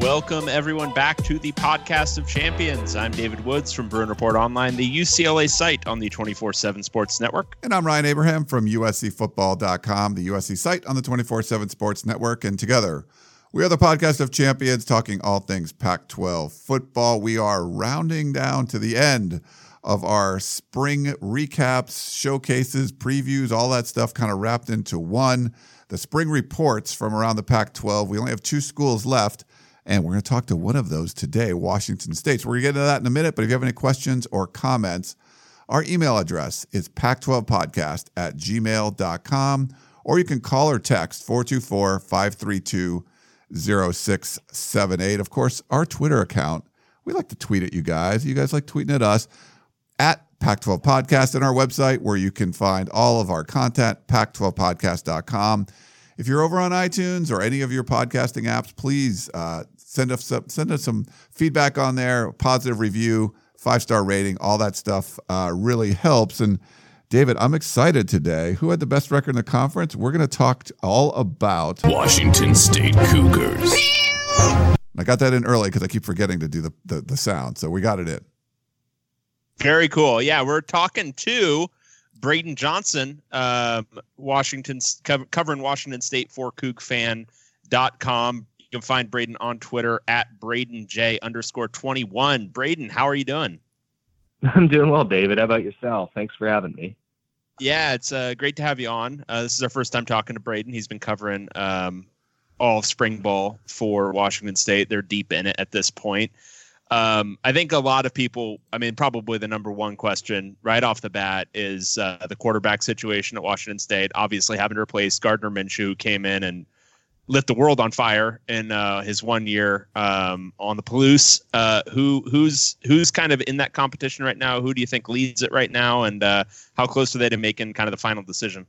Welcome, everyone, back to the podcast of champions. I'm David Woods from Bruin Report Online, the UCLA site on the 24 7 Sports Network. And I'm Ryan Abraham from USCFootball.com, the USC site on the 24 7 Sports Network. And together, we are the podcast of champions talking all things Pac 12 football. We are rounding down to the end of our spring recaps, showcases, previews, all that stuff kind of wrapped into one. The spring reports from around the Pac 12. We only have two schools left. And we're going to talk to one of those today, Washington State. So we're going to get into that in a minute. But if you have any questions or comments, our email address is pac12podcast at gmail.com, or you can call or text 424 532 0678. Of course, our Twitter account, we like to tweet at you guys. You guys like tweeting at us at Pac 12 Podcast and our website where you can find all of our content, pac12podcast.com. If you're over on iTunes or any of your podcasting apps, please uh, send us some, send us some feedback on there, positive review, five star rating, all that stuff uh, really helps. And David, I'm excited today. Who had the best record in the conference? We're going to talk all about. Washington State Cougars. I got that in early because I keep forgetting to do the, the the sound, so we got it in. Very cool. Yeah, we're talking to Braden Johnson, um, Washington's covering Washington State for CougFan.com. You can find Braden on Twitter at BradenJ underscore 21. Braden, how are you doing? I'm doing well, David. How about yourself? Thanks for having me. Yeah, it's uh, great to have you on. Uh, this is our first time talking to Braden. He's been covering um, all of spring ball for Washington State. They're deep in it at this point. Um, I think a lot of people, I mean, probably the number one question right off the bat is uh, the quarterback situation at Washington State. Obviously, having to replace Gardner Minshew, who came in and lit the world on fire in uh, his one year um, on the Palouse. Uh, who who's who's kind of in that competition right now? Who do you think leads it right now? And uh, how close are they to making kind of the final decision?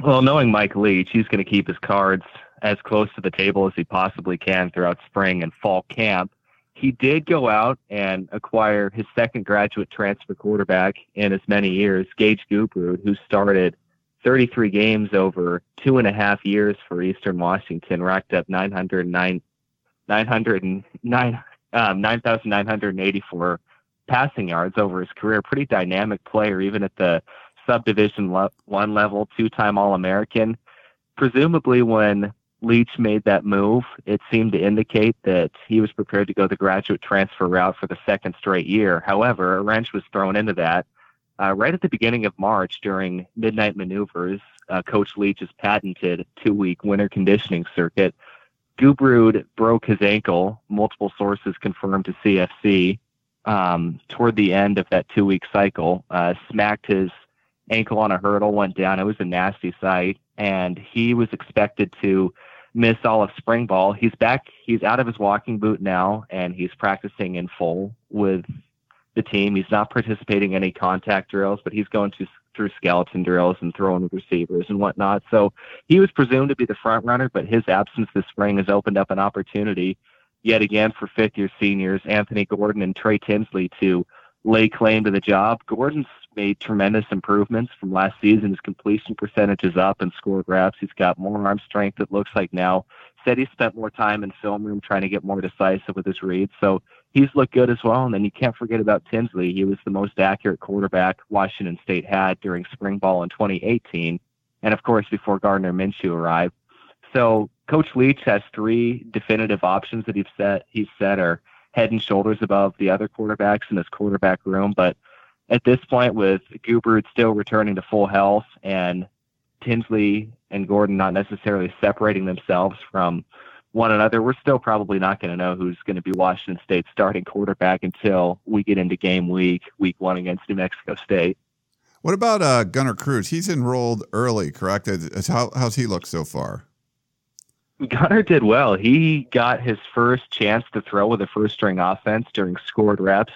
Well, knowing Mike Leach, he's going to keep his cards as close to the table as he possibly can throughout spring and fall camp. He did go out and acquire his second graduate transfer quarterback in as many years, Gage Gubrud, who started 33 games over two and a half years for Eastern Washington, racked up 909, 909, um, 9,984 passing yards over his career. Pretty dynamic player, even at the subdivision le- one level, two-time All-American. Presumably, when Leach made that move, it seemed to indicate that he was prepared to go the graduate transfer route for the second straight year. However, a wrench was thrown into that uh, right at the beginning of March during midnight maneuvers. Uh, Coach Leach's patented two-week winter conditioning circuit. Gubrud broke his ankle. Multiple sources confirmed to CFC um, toward the end of that two-week cycle. Uh, smacked his ankle on a hurdle, went down. It was a nasty sight, and he was expected to miss all of spring ball. He's back. He's out of his walking boot now, and he's practicing in full with the team. He's not participating in any contact drills, but he's going to, through skeleton drills and throwing receivers and whatnot. So he was presumed to be the front runner, but his absence this spring has opened up an opportunity yet again for fifth year seniors Anthony Gordon and Trey Tinsley to lay claim to the job. Gordon's made tremendous improvements from last season. His completion percentage is up and score grabs. He's got more arm strength, it looks like now. Said he spent more time in film room trying to get more decisive with his reads. So he's looked good as well. And then you can't forget about Tinsley. He was the most accurate quarterback Washington State had during spring ball in 2018. And of course, before Gardner Minshew arrived. So Coach Leach has three definitive options that he's set, he's set are head and shoulders above the other quarterbacks in this quarterback room. But at this point, with Gubrud still returning to full health and Tinsley and Gordon not necessarily separating themselves from one another, we're still probably not going to know who's going to be Washington State's starting quarterback until we get into game week, week one against New Mexico State. What about uh, Gunnar Cruz? He's enrolled early, correct? How, how's he look so far? Gunnar did well. He got his first chance to throw with a first string offense during scored reps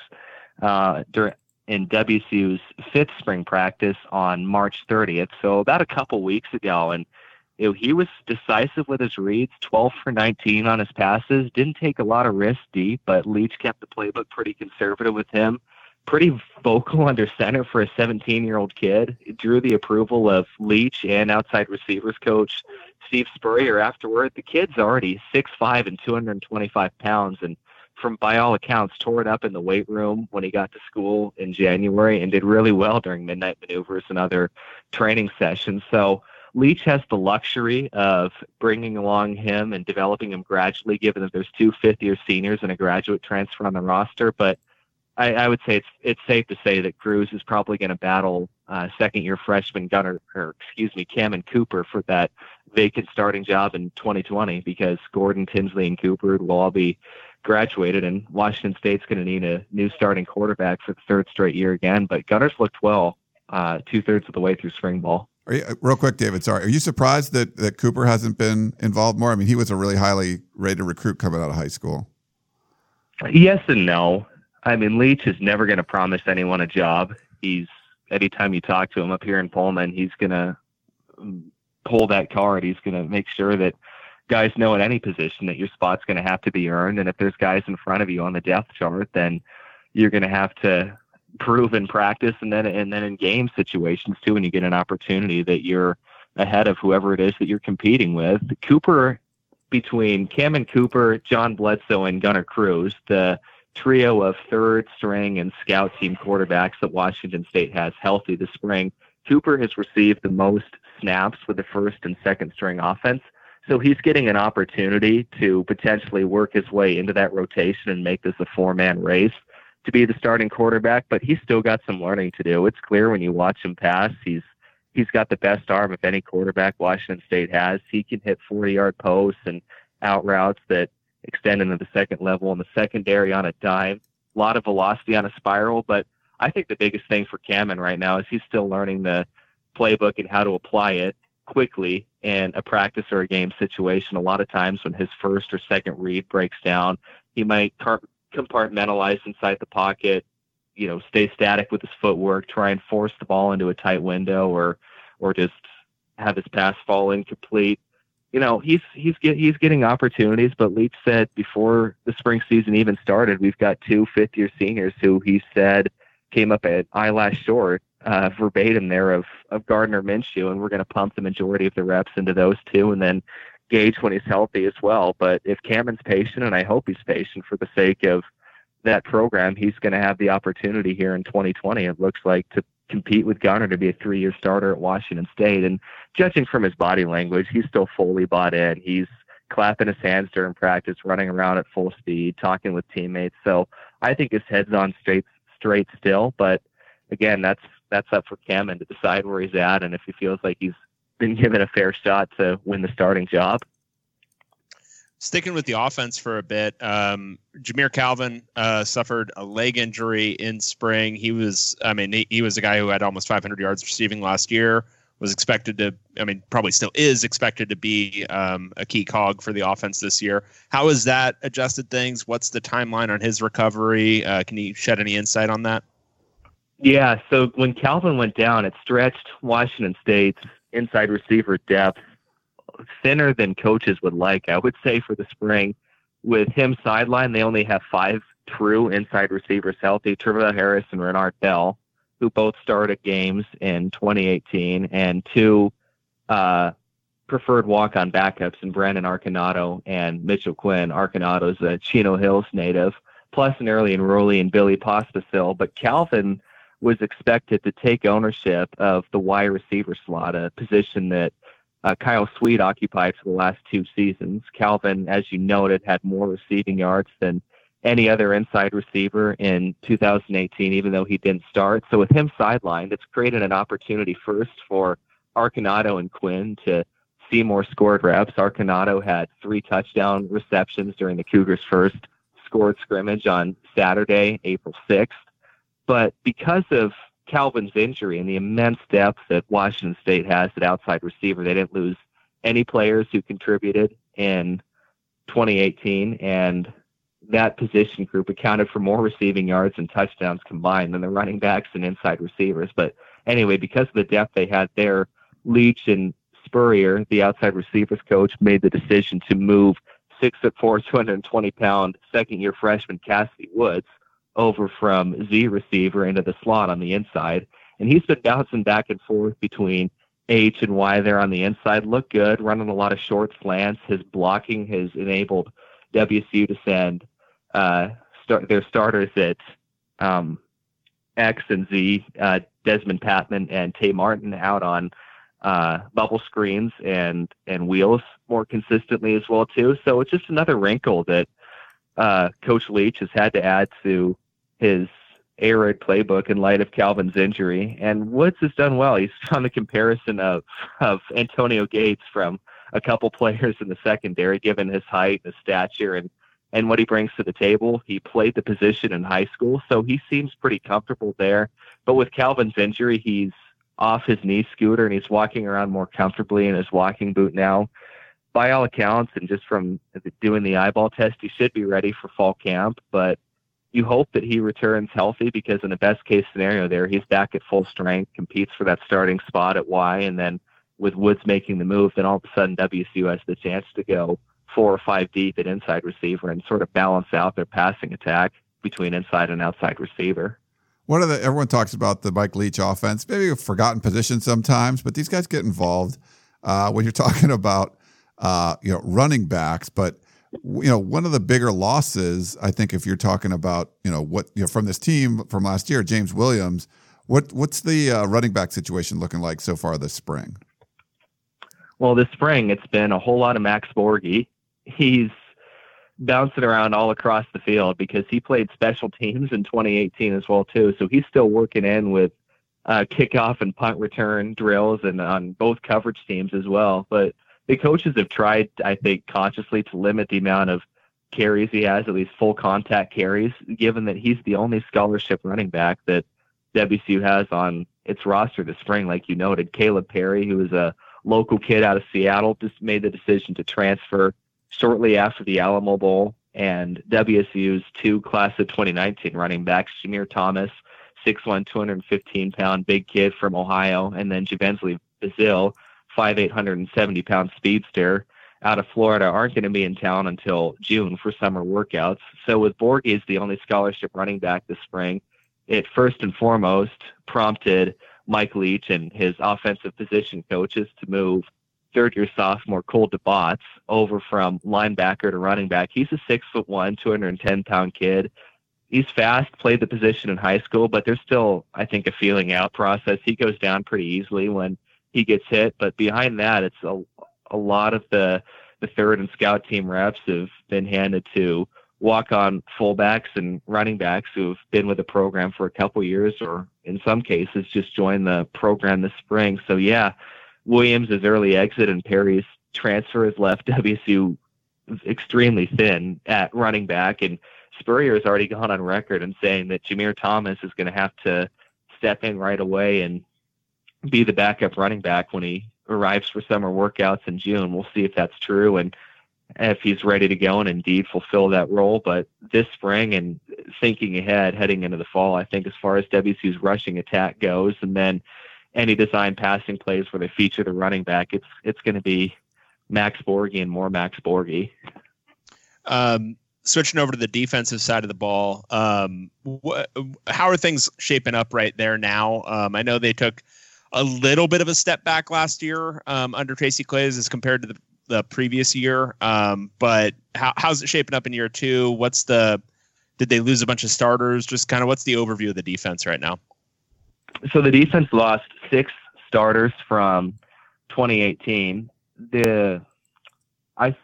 uh, during in WSU's fifth spring practice on March 30th. So about a couple weeks ago, and you know, he was decisive with his reads, 12 for 19 on his passes. Didn't take a lot of risks deep, but Leach kept the playbook pretty conservative with him. Pretty vocal under center for a 17 year old kid. It drew the approval of Leach and outside receivers coach Steve Spurrier afterward. The kid's already 6'5 and 225 pounds, and from by all accounts, tore it up in the weight room when he got to school in January and did really well during midnight maneuvers and other training sessions. So Leach has the luxury of bringing along him and developing him gradually, given that there's two fifth year seniors and a graduate transfer on the roster. But I, I would say it's it's safe to say that Cruz is probably going to battle uh, second year freshman Gunnar, or excuse me, Cammon Cooper for that vacant starting job in 2020 because Gordon, Tinsley, and Cooper will all be graduated, and Washington State's going to need a new starting quarterback for the third straight year again. But Gunnar's looked well uh, two thirds of the way through spring ball. Are you, uh, real quick, David. Sorry, are you surprised that that Cooper hasn't been involved more? I mean, he was a really highly rated recruit coming out of high school. Yes and no. I mean, Leach is never going to promise anyone a job. He's anytime you talk to him up here in Pullman, he's going to mm, pull that card. He's going to make sure that guys know at any position that your spot's going to have to be earned. And if there's guys in front of you on the depth chart, then you're going to have to prove in practice and then and then in game situations too when you get an opportunity that you're ahead of whoever it is that you're competing with. Cooper between Cammon Cooper, John Bledsoe, and Gunnar Cruz, the trio of third string and scout team quarterbacks that Washington State has healthy this spring. Cooper has received the most snaps with the first and second string offense. So he's getting an opportunity to potentially work his way into that rotation and make this a four man race to be the starting quarterback, but he's still got some learning to do. It's clear when you watch him pass, he's he's got the best arm of any quarterback Washington State has. He can hit 40 yard posts and out routes that extend into the second level and the secondary on a dime. A lot of velocity on a spiral, but I think the biggest thing for Cammon right now is he's still learning the playbook and how to apply it quickly in a practice or a game situation. A lot of times when his first or second read breaks down, he might compartmentalize inside the pocket, you know, stay static with his footwork, try and force the ball into a tight window or or just have his pass fall incomplete. You know, he's he's get, he's getting opportunities, but Leach said before the spring season even started, we've got two fifth year seniors who he said came up at eyelash short uh, verbatim there of of Gardner Minshew, and we're going to pump the majority of the reps into those two, and then Gage when he's healthy as well. But if Cammon's patient, and I hope he's patient for the sake of that program, he's going to have the opportunity here in 2020. It looks like to compete with Gunnar to be a three-year starter at Washington State. And judging from his body language, he's still fully bought in. He's clapping his hands during practice, running around at full speed, talking with teammates. So I think his head's on straight straight still. But again, that's that's up for Cammon to decide where he's at and if he feels like he's been given a fair shot to win the starting job. Sticking with the offense for a bit, um, Jamire Calvin uh, suffered a leg injury in spring. He was, I mean, he, he was a guy who had almost 500 yards receiving last year. Was expected to, I mean, probably still is expected to be um, a key cog for the offense this year. How has that adjusted things? What's the timeline on his recovery? Uh, can you shed any insight on that? Yeah, so when Calvin went down, it stretched Washington State's inside receiver depth thinner than coaches would like, I would say, for the spring. With him sidelined, they only have five true inside receivers healthy Travell Harris and Renard Bell, who both started games in 2018, and two uh, preferred walk on backups in Brandon Arconado and Mitchell Quinn. Arconado's a Chino Hills native, plus an early enrollee in Billy Pospisil. But Calvin was expected to take ownership of the wide receiver slot, a position that uh, Kyle Sweet occupied for the last two seasons. Calvin, as you noted, had more receiving yards than any other inside receiver in 2018, even though he didn't start. So with him sidelined, it's created an opportunity first for Arconado and Quinn to see more scored reps. Arconado had three touchdown receptions during the Cougars' first scored scrimmage on Saturday, April 6th. But because of Calvin's injury and the immense depth that Washington State has at outside receiver. They didn't lose any players who contributed in 2018, and that position group accounted for more receiving yards and touchdowns combined than the running backs and inside receivers. But anyway, because of the depth they had there, Leach and Spurrier, the outside receivers coach, made the decision to move six foot four, 220 pound second year freshman Kassidy Woods over from Z receiver into the slot on the inside. And he's been bouncing back and forth between H and Y there on the inside. Look good, running a lot of short slants. His blocking has enabled WSU to send uh, start their starters at um, X and Z, uh, Dezmon Patmon and Tay Martin out on uh, bubble screens and and wheels more consistently as well too. So it's just another wrinkle that uh, Coach Leach has had to add to his raid playbook in light of Calvin's injury. And Woods has done well. He's on the comparison of of Antonio Gates from a couple players in the secondary, given his height, and his stature, and and what he brings to the table. He played the position in high school, so he seems pretty comfortable there. But with Calvin's injury, he's off his knee scooter and he's walking around more comfortably in his walking boot now. By all accounts, and just from doing the eyeball test, he should be ready for fall camp. But you hope that he returns healthy because in the best case scenario there, he's back at full strength, competes for that starting spot at Y, and then with Woods making the move, then all of a sudden WSU has the chance to go four or five deep at inside receiver and sort of balance out their passing attack between inside and outside receiver. One of the everyone talks about the Mike Leach offense, maybe a forgotten position sometimes, but these guys get involved uh, when you're talking about uh, you know running backs. But you know one of the bigger losses, I think, if you're talking about you know what you know from this team from last year, James Williams. What what's the uh, running back situation looking like so far this spring? Well, this spring it's been a whole lot of Max Borghi. He's bouncing around all across the field because he played special teams in 2018 as well too. So he's still working in with uh, kickoff and punt return drills and on both coverage teams as well. But the coaches have tried, I think, consciously to limit the amount of carries he has, at least full contact carries, given that he's the only scholarship running back that WSU has on its roster this spring. Like you noted, Caleb Perry, who is a local kid out of Seattle, just made the decision to transfer shortly after the Alamo Bowl, and WSU's two class of 2019 running backs, Jameer Thomas, 6'1", 215 pound big kid from Ohio, and then Jouvensly Bazil, 5'8", 170 pound speedster out of Florida, aren't going to be in town until June for summer workouts. So with Borghi as the only scholarship running back this spring, it first and foremost prompted Mike Leach and his offensive position coaches to move third year sophomore Cole Dubots over from linebacker to running back. He's a six foot one, 210 pound kid. He's fast, played the position in high school, but there's still, I think, a feeling out process. He goes down pretty easily when he gets hit, but behind that, it's a, a lot of the, the third and scout team reps have been handed to walk on fullbacks and running backs who've been with the program for a couple years or in some cases just joined the program this spring. So yeah, Williams' early exit and Perry's transfer has left WSU extremely thin at running back. And Spurrier has already gone on record and saying that Jameer Thomas is going to have to step in right away and be the backup running back when he arrives for summer workouts in June. We'll see if that's true and if he's ready to go and indeed fulfill that role. But this spring and thinking ahead, heading into the fall, I think as far as WSU's rushing attack goes, and then any design passing plays where they feature the running back, it's it's going to be Max Borghi and more Max Borghi. Um, switching over to the defensive side of the ball, um, wh- how are things shaping up right there now? Um, I know they took a little bit of a step back last year um, under Tracy Claeys as compared to the, the previous year, um, but how, how's it shaping up in year two? What's the did they lose a bunch of starters? Just kind of what's the overview of the defense right now? so the defense lost six starters from 2018. The I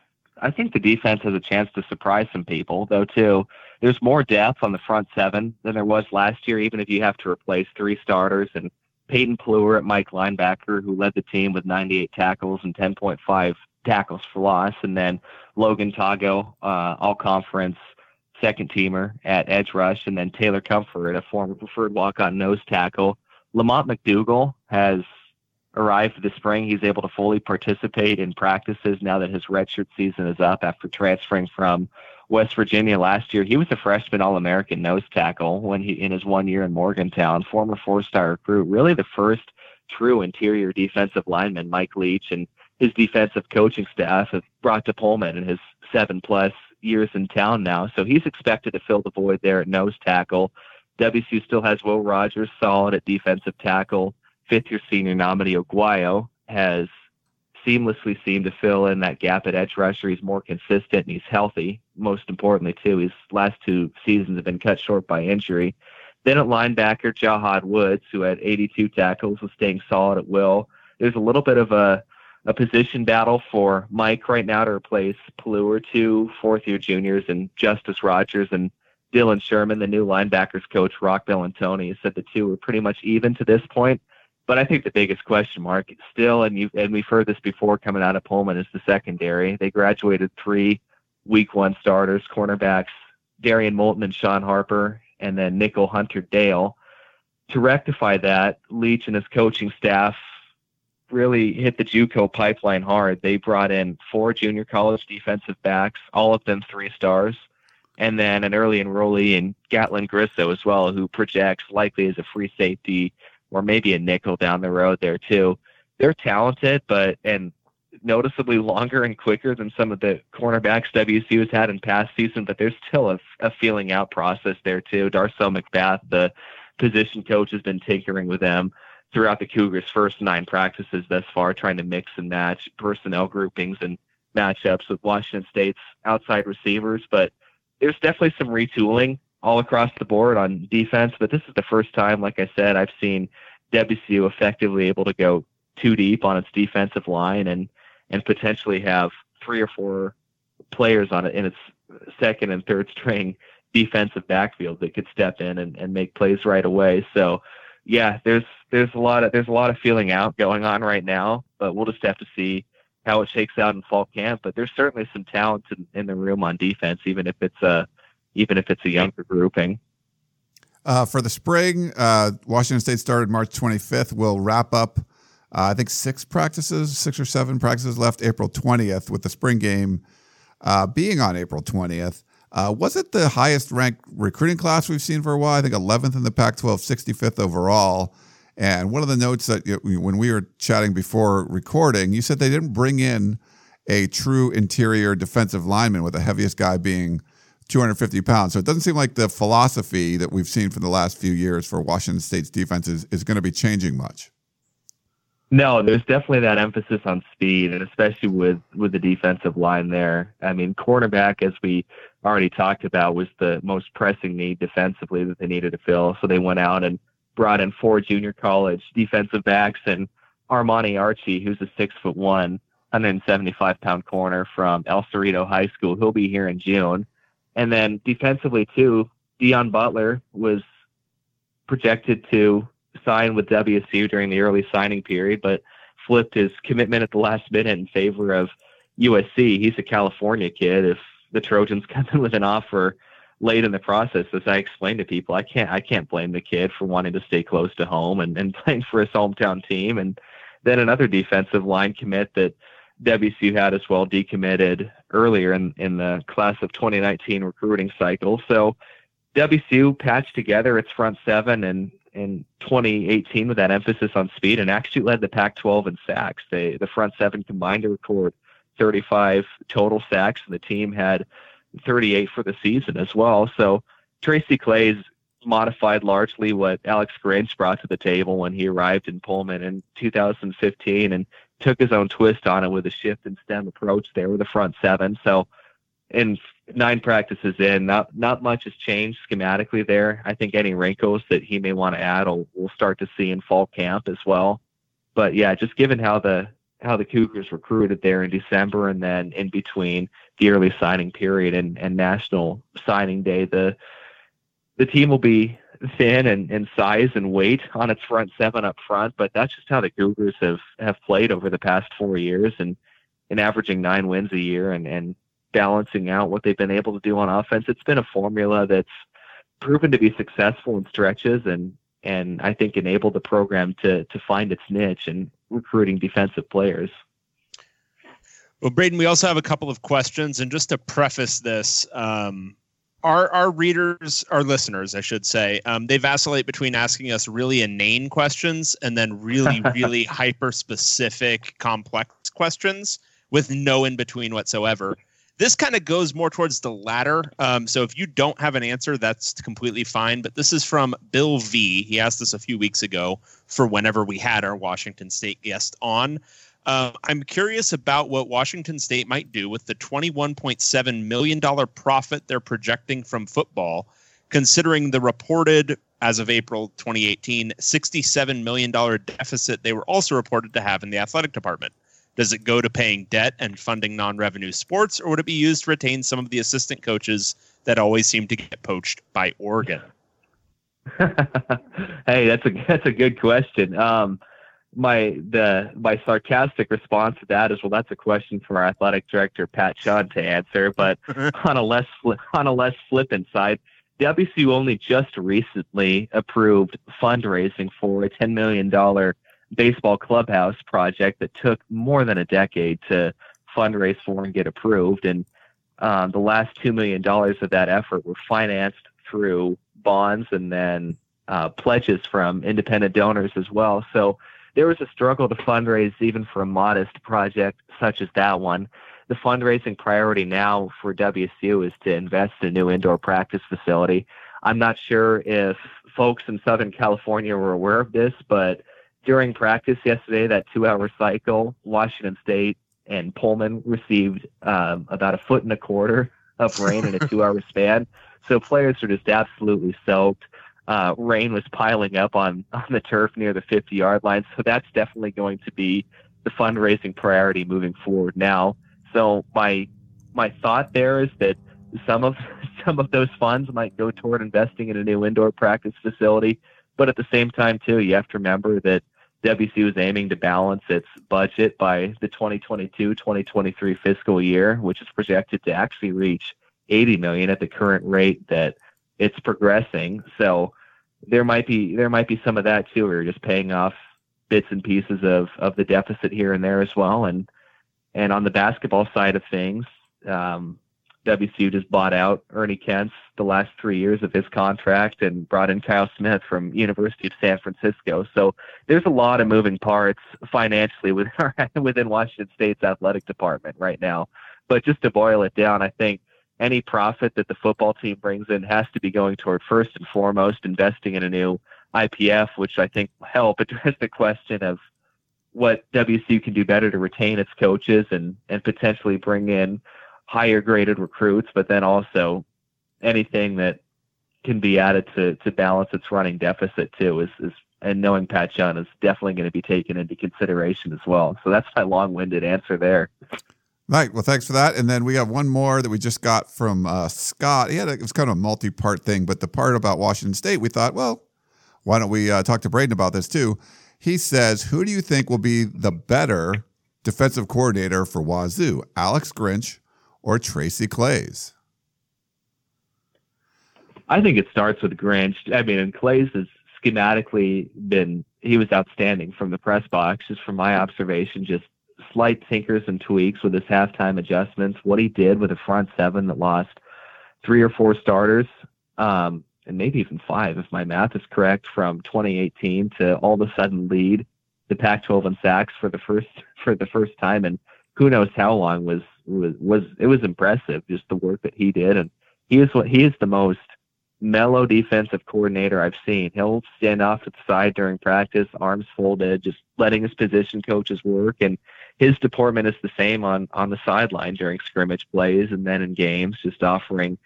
I think the defense has a chance to surprise some people, though. Too, there's more depth on the front seven than there was last year. Even if you have to replace three starters and Peyton Pelluer at Mike linebacker, who led the team with 98 tackles and 10.5 tackles for loss, and then Logan Tago, uh, all conference second teamer at edge rush, and then Taylor Comfort, a former preferred walk on nose tackle, Lamont McDougle has arrived this spring. He's able to fully participate in practices now that his redshirt season is up after transferring from West Virginia last year. He was a freshman All American nose tackle when he in his one year in Morgantown, former four star recruit, really the first true interior defensive lineman, Mike Leach, and his defensive coaching staff have brought to Pullman in his seven plus years in town now. So he's expected to fill the void there at nose tackle. WSU still has Will Rogers solid at defensive tackle. Fifth year senior Nnamdi Oguayo has seamlessly seemed to fill in that gap at edge rusher. He's more consistent and he's healthy. Most importantly, too, his last two seasons have been cut short by injury. Then at linebacker, Jahad Woods, who had 82 tackles, was staying solid at will. There's a little bit of a, a position battle for Mike right now to replace Pelluer, two fourth year juniors, and Justice Rogers and Dylan Sherman, the new linebackers coach, Roc Bellantoni, said the two were pretty much even to this point. But I think the biggest question mark still, and you and we've heard this before coming out of Pullman, is the secondary. They graduated three week one starters, cornerbacks Darian Molton and Sean Harper, and then nickel Hunter Dale. To rectify that, Leach and his coaching staff really hit the JUCO pipeline hard. They brought in four junior college defensive backs, all of them three stars, and then an early enrollee in Gatlin Grisso as well, who projects likely as a free safety or maybe a nickel down the road there too. They're talented, but and noticeably longer and quicker than some of the cornerbacks WSU has had in past season, but there's still a, a feeling out process there too. Darcel McBath, the position coach, has been tinkering with them throughout the Cougars' first nine practices thus far, trying to mix and match personnel groupings and matchups with Washington State's outside receivers. But there's definitely some retooling all across the board on defense. But this is the first time, like I said, I've seen WSU effectively able to go too deep on its defensive line and and potentially have three or four players on it in its second and third string defensive backfield that could step in and, and make plays right away. So yeah, there's there's a lot of there's a lot of feeling out going on right now, but we'll just have to see how it shakes out in fall camp. But there's certainly some talent in, in the room on defense, even if it's a even if it's a younger grouping. Uh, for the spring, uh, Washington State started March 25th. We'll wrap up, uh, I think, six practices, six or seven practices left April 20th, with the spring game uh, being on April 20th. Uh, was it the highest ranked recruiting class we've seen for a while? I think 11th in the Pac 12, 65th overall. And one of the notes that you, when we were chatting before recording, you said they didn't bring in a true interior defensive lineman, with the heaviest guy being 250 pounds. So it doesn't seem like the philosophy that we've seen for the last few years for Washington State's defense is, is going to be changing much. No, there's definitely that emphasis on speed, and especially with with the defensive line there. I mean, cornerback, as we already talked about, was the most pressing need defensively that they needed to fill. So they went out and brought in four junior college defensive backs and Armani Archie, who's a six foot one, 175 pound corner from El Cerrito High School. He'll be here in June. And then defensively too, Deon Butler was projected to sign with WSU during the early signing period, but flipped his commitment at the last minute in favor of USC. He's a California kid. If the Trojans come in with an offer late in the process, as I explained to people, I can't I can't blame the kid for wanting to stay close to home and, and playing for his hometown team. And then another defensive line commit that WSU had as well decommitted earlier in, in the class of 2019 recruiting cycle. So WSU patched together its front seven and in 2018 with that emphasis on speed and actually led the Pac-12 in sacks. They the front seven combined to record 35 total sacks, and the team had 38 for the season as well. So Tracy Claeys modified largely what Alex Grinch brought to the table when he arrived in Pullman in 2015, and took his own twist on it with a shift and stem approach there with the front seven. So in nine practices in, not not much has changed schematically there. I think any wrinkles that he may want to add will we'll start to see in fall camp as well. But yeah, just given how the how the Cougars recruited there in December and then in between the early signing period and, and national signing day, the the team will be thin and, and size and weight on its front seven up front, but that's just how the Cougars have, have played over the past four years and, and averaging nine wins a year and, and balancing out what they've been able to do on offense. It's been a formula that's proven to be successful in stretches and and I think enable the program to to find its niche in recruiting defensive players. Well, Braden, we also have a couple of questions, and just to preface this, um, our our readers, our listeners, I should say, um, they vacillate between asking us really inane questions and then really, really hyper specific, complex questions with no in between whatsoever. This kind of goes more towards the latter. Um, so if you don't have an answer, that's completely fine. But this is from Bill V. He asked us a few weeks ago for whenever we had our Washington State guest on. Uh, I'm curious about what Washington State might do with the $21.7 million profit they're projecting from football, considering the reported, as of April 2018, $67 million deficit they were also reported to have in the athletic department. Does it go to paying debt and funding non revenue sports, or would it be used to retain some of the assistant coaches that always seem to get poached by Oregon? hey, that's a that's a good question. Um, my the my sarcastic response to that is well that's a question for our athletic director Pat Chun to answer but on a less on a less flippant side WSU only just recently approved fundraising for a 10 million dollar baseball clubhouse project that took more than a decade to fundraise for and get approved and um, the last two million dollars of that effort were financed through bonds and then uh, pledges from independent donors as well. So there was a struggle to fundraise even for a modest project such as that one. The fundraising priority now for WSU is to invest in a new indoor practice facility. I'm not sure if folks in Southern California were aware of this, but during practice yesterday, that two hour cycle, Washington State and Pullman received um, about a foot and a quarter of rain in a two hour span. So players are just absolutely soaked uh, rain was piling up on, on the turf near the 50 yard line. So that's definitely going to be the fundraising priority moving forward now. So my my thought there is that some of some of those funds might go toward investing in a new indoor practice facility, but at the same time too, you have to remember that WC was aiming to balance its budget by the 2022-2023 fiscal year, which is projected to actually reach 80 million at the current rate that it's progressing. So there might be there might be some of that too. We're just paying off bits and pieces of of the deficit here and there as well. And and on the basketball side of things, um, WSU just bought out Ernie Kent's the last three years of his contract and brought in Kyle Smith from University of San Francisco. So there's a lot of moving parts financially within within Washington State's athletic department right now. But just to boil it down, I think any profit that the football team brings in has to be going toward first and foremost investing in a new IPF, which I think will help address the question of what WSU can do better to retain its coaches and, and potentially bring in higher graded recruits, but then also anything that can be added to, to balance its running deficit too is, is and knowing Pat Chun is definitely going to be taken into consideration as well. So that's my long winded answer there. Right. Well, thanks for that. And then we have one more that we just got from uh, Scott. He had a, it was kind of a multi-part thing, but the part about Washington State, we thought, well, why don't we uh, talk to Braden about this too? He says, "Who do you think will be the better defensive coordinator for Wazoo, Alex Grinch or Tracy Claeys?" I think it starts with Grinch. I mean, and Claeys has schematically been he was outstanding from the press box, just from my observation, just slight tinkers and tweaks with his halftime adjustments. What he did with a front seven that lost three or four starters, um, and maybe even five, if my math is correct, from 2018 to all of a sudden lead the Pac-12 in sacks for the first for the first time, and who knows how long was was was it was impressive just the work that he did, and he is what he is the most mellow defensive coordinator I've seen. He'll stand off to the side during practice, arms folded, just letting his position coaches work, and his deportment is the same on on the sideline during scrimmage plays and then in games, just offering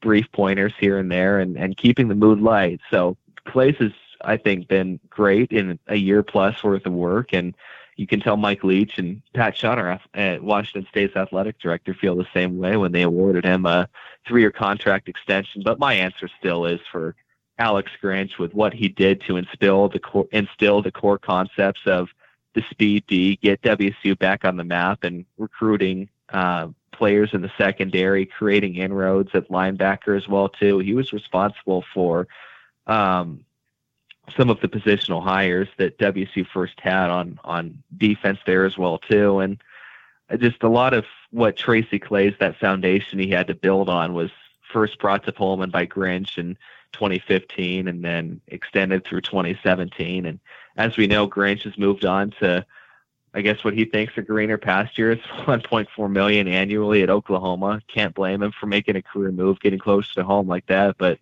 brief pointers here and there and, and keeping the mood light. So Claeys has, I think, been great in a year plus worth of work and you can tell Mike Leach and Pat Shutter at Washington State's athletic director feel the same way when they awarded him a three-year contract extension. But my answer still is for Alex Grinch with what he did to instill the core, instill the core concepts of the speed D, get WSU back on the map, and recruiting uh, players in the secondary, creating inroads at linebacker as well too. He was responsible for um, some of the positional hires that WSU first had on on defense there as well too, and just a lot of what Tracy Claeys' that foundation he had to build on was first brought to Pullman by Grinch in 2015, and then extended through 2017. And as we know, Grinch has moved on to I guess what he thinks are greener pastures, 1.4 million annually at Oklahoma. Can't blame him for making a career move, getting close to home like that. But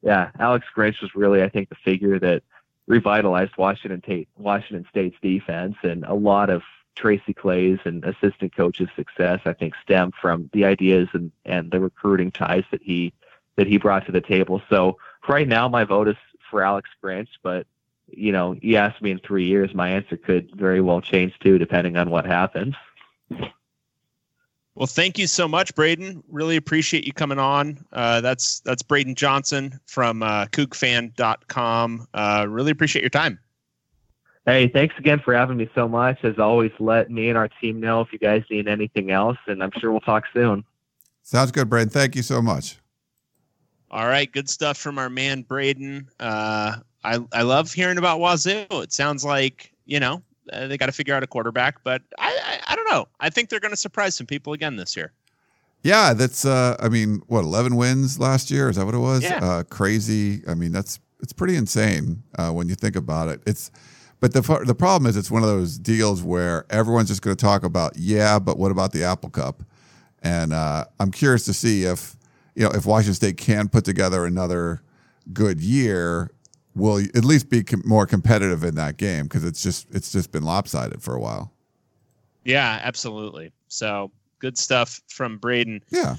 yeah, Alex Grinch was really, I think, the figure that revitalized Washington, Washington State's defense, and a lot of Tracy Claeys' and assistant coaches' success, I think, stem from the ideas and, and the recruiting ties that he that he brought to the table. So right now, my vote is for Alex Grinch, but you know, you ask me in three years, my answer could very well change too, depending on what happens. Well, thank you so much, Braden. Really appreciate you coming on. Uh, that's that's Braden Johnson from uh, CougFan.com. Uh, really appreciate your time. Hey, thanks again for having me so much. As always, let me and our team know if you guys need anything else, and I'm sure we'll talk soon. Sounds good, Braden. Thank you so much. All right, good stuff from our man Braden. Uh, I I love hearing about Wazoo. It sounds like you know uh, they got to figure out a quarterback, but I, I, I don't know. I think they're going to surprise some people again this year. Yeah, that's. Uh, I mean, what eleven wins last year? Is that what it was? Yeah. Uh, crazy. I mean, that's it's pretty insane uh, when you think about it. It's, but the the problem is it's one of those deals where everyone's just going to talk about yeah, but what about the Apple Cup? And uh, I'm curious to see if you know if Washington State can put together another good year will at least be com- more competitive in that game because it's just it's just been lopsided for a while. Yeah, absolutely. So good stuff from Braden. Yeah.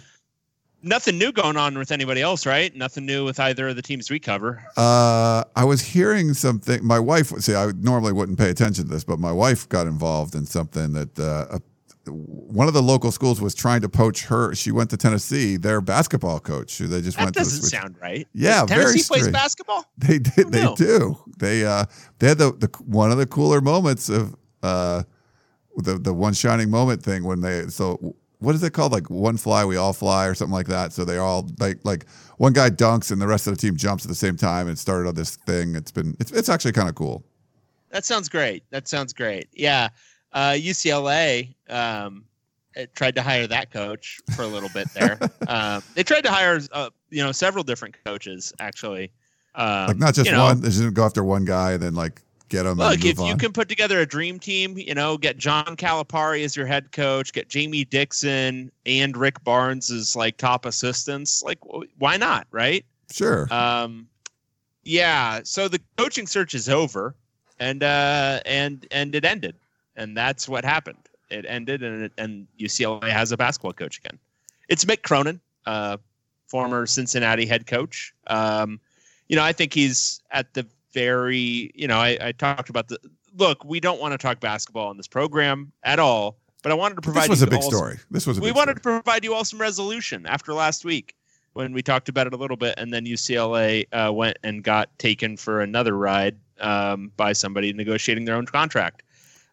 Nothing new going on with anybody else, right? Nothing new with either of the teams we cover. Uh, I was hearing something. My wife, see, I normally wouldn't pay attention to this, but my wife got involved in something that uh, one of the local schools was trying to poach her. She went to Tennessee, their basketball coach. They just That went to the doesn't switch. sound right. Yeah, Tennessee very plays basketball. They did. They do. They uh they had the, the one of the cooler moments of uh the the one shining moment thing when they so what is it called like one fly we all fly or something like that. So they all like like one guy dunks and the rest of the team jumps at the same time and started on this thing. It's been it's it's actually kind of cool. That sounds great. That sounds great. Yeah. Uh, UCLA um, it tried to hire that coach for a little bit there. um, they tried to hire, uh, you know, several different coaches actually. Um, Like not just you know, one. They didn't go after one guy and then like get him. Look, if move you can put together a dream team, you know, get John Calipari as your head coach, get Jamie Dixon and Rick Barnes as like top assistants, like wh- why not, right? sure. Um, yeah. So the coaching search is over, and uh, and and it ended, and that's what happened. It ended, and it, and UCLA has a basketball coach again. It's Mick Cronin, uh, former Cincinnati head coach. Um, you know, I think he's at the very. You know, I, I talked about the look. We don't want to talk basketball in this program at all, but I wanted to provide. this was a you big all- story. This was a we wanted story. to provide you all some resolution after last week when we talked about it a little bit, and then UCLA uh, went and got taken for another ride um, by somebody negotiating their own contract.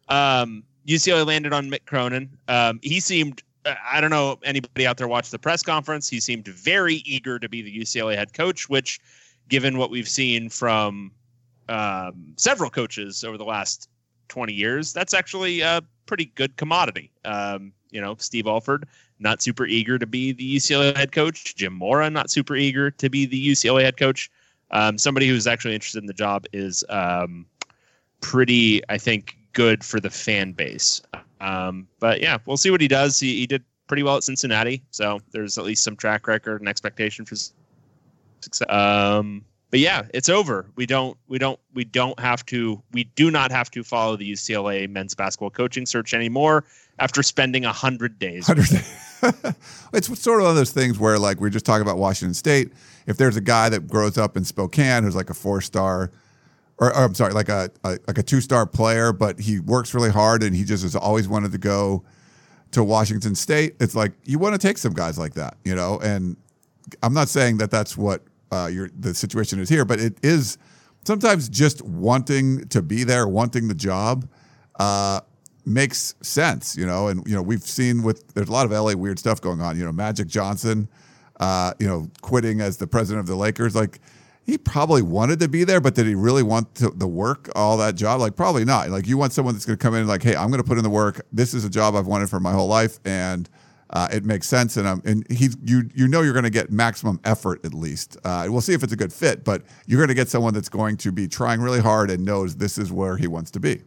Um, UCLA landed on Mick Cronin. Um, he seemed. uh, I don't know anybody out there watched the press conference. He seemed very eager to be the UCLA head coach, which, given what we've seen from um, several coaches over the last 20 years, that's actually a pretty good commodity. Um, you know, Steve Alford, not super eager to be the UCLA head coach. Jim Mora, not super eager to be the UCLA head coach. Um, somebody who's actually interested in the job is um, pretty, I think, good for the fan base. Um, but yeah, we'll see what he does. He, he did pretty well at Cincinnati, so there's at least some track record and expectation for success. Um, but yeah, it's over. We don't, we don't, we don't have to, we do not have to follow the UCLA men's basketball coaching search anymore after spending a hundred days. with it. Hundred- it's sort of one of those things where, like, we are just talking about Washington State. If there's a guy that grows up in Spokane who's like a four star, or, or I'm sorry, like a, a like a two star player, but he works really hard and he just has always wanted to go to Washington State. It's like you want to take some guys like that, you know. And I'm not saying that that's what uh, your the situation is here, but it is sometimes just wanting to be there, wanting the job. Uh, makes sense, you know, and you know we've seen with there's a lot of LA weird stuff going on. You know, Magic Johnson, uh, you know, quitting as the president of the Lakers. Like, he probably wanted to be there, but did he really want to, the work, all that job? Like, probably not. Like, you want someone that's going to come in and like, hey, I'm going to put in the work. This is a job I've wanted for my whole life, and uh, it makes sense. And I'm and he's you you know you're going to get maximum effort at least. Uh, we'll see if it's a good fit, but you're going to get someone that's going to be trying really hard and knows this is where he wants to be.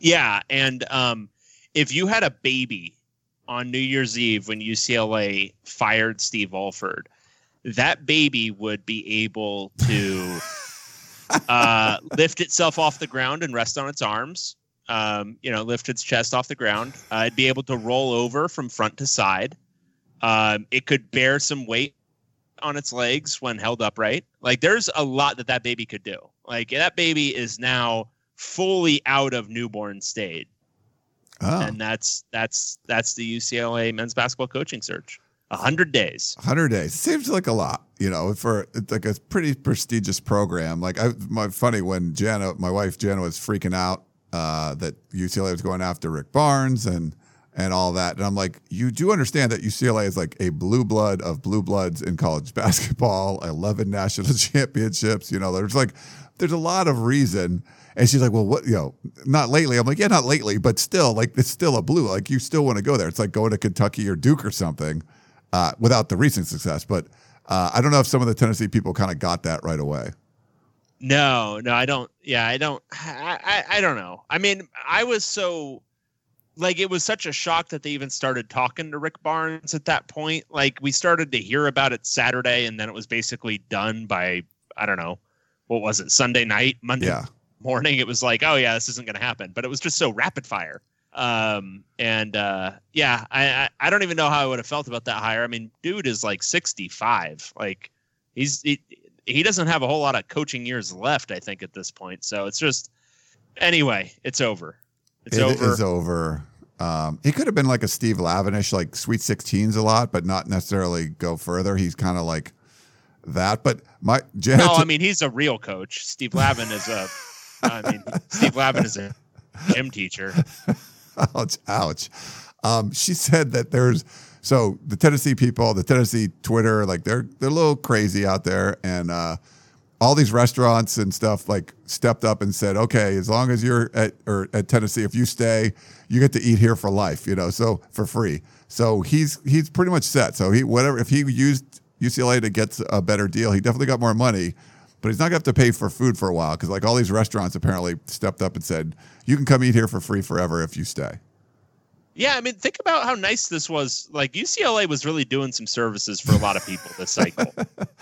Yeah, and um, if you had a baby on New Year's Eve when UCLA fired Steve Alford, that baby would be able to uh, lift itself off the ground and rest on its arms. Um, you know, lift its chest off the ground. Uh, it'd be able to roll over from front to side. Um, it could bear some weight on its legs when held upright. Like, there's a lot that that baby could do. Like, that baby is now fully out of newborn stage Oh, and that's that's that's the UCLA men's basketball coaching search. A hundred days. 100 days seems like a lot, you know, for it's like a pretty prestigious program. Like, I, my funny when Jana, my wife Jana, was freaking out uh, that UCLA was going after Rick Barnes and and all that, and I'm like, you do understand that UCLA is like a blue blood of blue bloods in college basketball, 11 national championships. You know, there's like, there's a lot of reason. And she's like, well, what, you know, not lately. I'm like, yeah, not lately, but still, like, it's still a blue. Like, you still want to go there. It's like going to Kentucky or Duke or something uh, without the recent success. But uh, I don't know if some of the Tennessee people kind of got that right away. No, no, I don't. Yeah, I don't. I, I, I don't know. I mean, I was so like it was such a shock that they even started talking to Rick Barnes at that point. Like we started to hear about it Saturday, and then it was basically done by I don't know what was it Sunday night, Monday Yeah. morning. It was like, oh yeah, this isn't going to happen. But it was just so rapid fire. Um, and uh, yeah, I, I I don't even know how I would have felt about that hire. I mean, dude is like 65. Like he's he, he doesn't have a whole lot of coaching years left. I think at this point. So it's just anyway, it's over. It's It over. is over. Um, he could have been like a Steve Lavinish, like Sweet 16s a lot, but not necessarily go further. He's kind of like that. But my Janet, no, I mean he's a real coach. Steve Lavin is a. I mean, Steve Lavin is a gym teacher. ouch, ouch. Um, she said that there's so the Tennessee people, the Tennessee Twitter, like they're they're a little crazy out there, and uh, all these restaurants and stuff like stepped up and said, okay, as long as you're at or at Tennessee, if you stay, you get to eat here for life, you know, so for free. So he's he's pretty much set. So he whatever if he used UCLA to get a better deal, he definitely got more money. But he's not gonna have to pay for food for a while because like all these restaurants apparently stepped up and said, you can come eat here for free forever if you stay. Yeah, I mean, think about how nice this was. Like UCLA was really doing some services for a lot of people this cycle.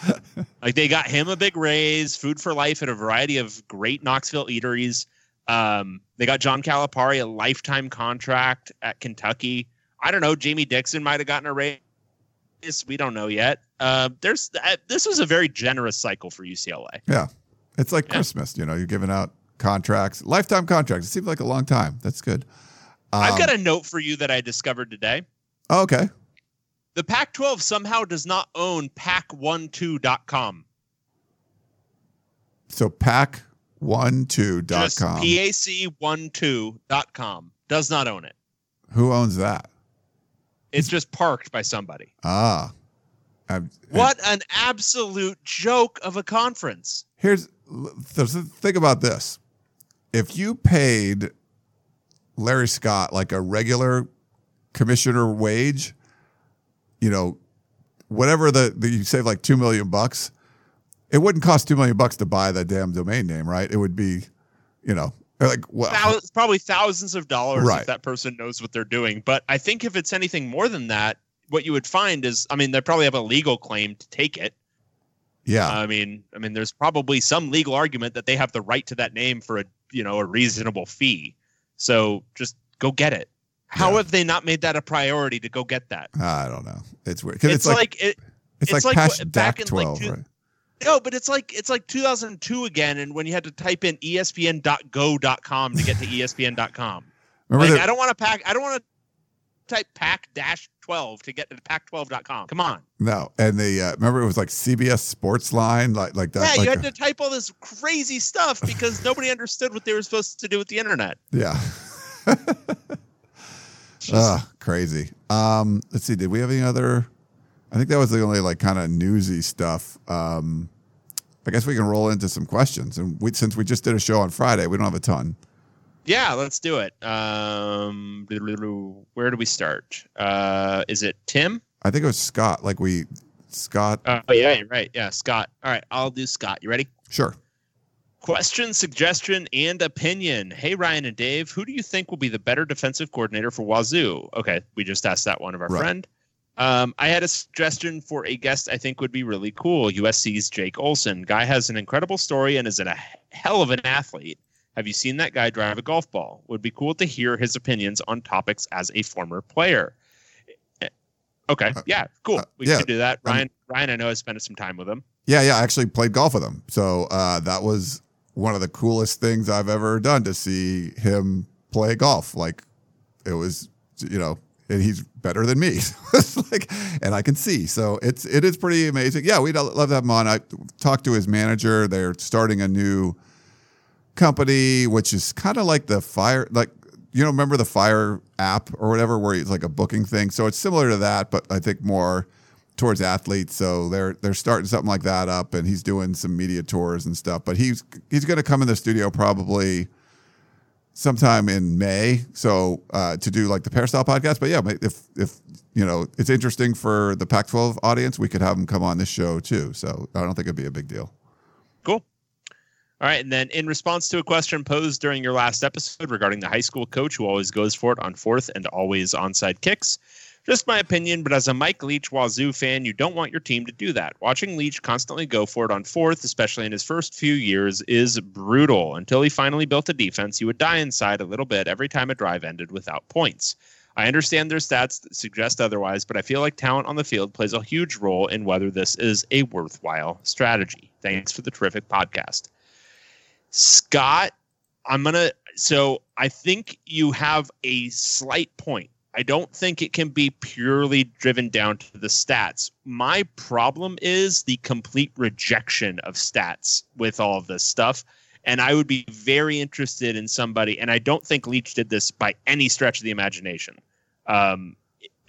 like they got him a big raise, food for life at a variety of great Knoxville eateries. Um, they got John Calipari a lifetime contract at Kentucky. I don't know. Jamie Dixon might have gotten a raise. We don't know yet. Uh, there's uh, this was a very generous cycle for UCLA. Yeah. It's like Yeah. Christmas, you know, you're giving out contracts, lifetime contracts. It seems like a long time. That's good. I've Um, got a note for you that I discovered today. oh, okay. The Pac 12 somehow does not own pac12.com. So pac12.com. Just pac12.com. Does not own it. Who owns that? It's just parked by somebody. Ah. Um, What an absolute joke of a conference. Here's the think about this. If you paid Larry Scott like a regular commissioner wage, you know, whatever the, the you save like two million bucks, it wouldn't cost two million bucks to buy the damn domain name, right? It would be, you know, like Thou- probably thousands of dollars Right. if that person knows what they're doing. But I think if it's anything more than that, what you would find is, I mean, they probably have a legal claim to take it. yeah. I mean, I mean, there's probably some legal argument that they have the right to that name for a you know a reasonable fee. So just go get it. How Yeah. have they not made that a priority to go get that? I don't know. It's weird. 'Cause It's, like, it, it's, it's like, like back in, like, 12, two- right? no, but it's like it's like 2002 again, and when you had to type in ESPN.go.com to get to ESPN.com. Remember like that- I don't want to pack. I don't want to type pack dash 12 to get to pac12.com. Come on. No, and the uh, remember it was like CBS Sports Line, like like that. yeah, like you had to type all this crazy stuff because nobody understood what they were supposed to do with the internet. yeah. Ah, crazy. Um, let's see. Did we have any other? I think that was the only like kind of newsy stuff. Um, I guess we can roll into some questions. And we, since we just did a show on Friday, we don't have a ton. Yeah, let's do it. Um, where do we start? Uh, is it Tim? I think it was Scott. Like we, Scott. Oh yeah, right. Yeah, Scott. All right, I'll do Scott. You ready? Sure. Question, suggestion, and opinion. Hey, Ryan and Dave, who do you think will be the better defensive coordinator for Wazoo? Okay, we just asked that one of our Right. friend. Um, I had a suggestion for a guest I think would be really cool. USC's Jake Olson. Guy has an incredible story and is a hell of an athlete. Have you seen that guy drive a golf ball? Would be cool to hear his opinions on topics as a former player. Eh, Okay, yeah, cool. uh, We yeah, could do that. I'm- Ryan, Ryan, I know I spent some time with him. Yeah, yeah. I actually played golf with him. So uh, that was one of the coolest things I've ever done to see him play golf. Like it was, you know, and he's better than me. Like, and I can see. So it's it is pretty amazing. Yeah, we'd love to have him on. I talked to his manager. They're starting a new company, which is kind of like the fire, like you know, remember the fire app or whatever, where it's like a booking thing. So it's similar to that, but I think more towards athletes. So they're they're starting something like that up, and he's doing some media tours and stuff. But he's he's going to come in the studio probably sometime in May. So uh, to do like the Peristyle podcast. But yeah, if if you know it's interesting for the Pac-12 audience, we could have him come on this show too. So I don't think it'd be a big deal. Cool. All right. And then, in response to a question posed during your last episode regarding the high school coach who always goes for it on fourth and always onside kicks, just my opinion, but as a Mike Leach Wazoo fan, you don't want your team to do that. Watching Leach constantly go for it on fourth, especially in his first few years, is brutal. Until he finally built a defense, he would die inside a little bit every time a drive ended without points. I understand there's stats that suggest otherwise, but I feel like talent on the field plays a huge role in whether this is a worthwhile strategy. Thanks for the terrific podcast. Scott, I'm going to. So I think you have a slight point. I don't think it can be purely driven down to the stats. My problem is the complete rejection of stats with all of this stuff. And I would be very interested in somebody, and I don't think Leach did this by any stretch of the imagination. Um,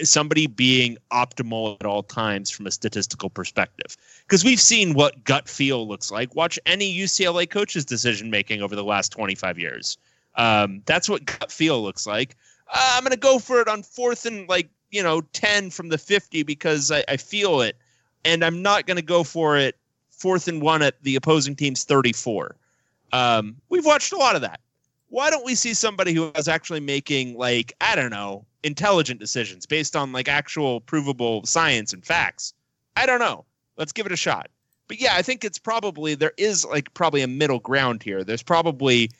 somebody being optimal at all times from a statistical perspective. Because we've seen what gut feel looks like. Watch any UCLA coach's decision making over the last 25 years. Um, that's what gut feel looks like. Uh, I'm going to go for it on fourth and like, you know, 10 from the 50 because I, I feel it. And I'm not going to go for it fourth and one at the opposing team's 34. Um, we've watched a lot of that. Why don't we see somebody who is actually making like I don't know intelligent decisions based on like actual provable science and facts? I don't know. Let's give it a shot. But yeah, I think it's probably there is like probably a middle ground here. There's probably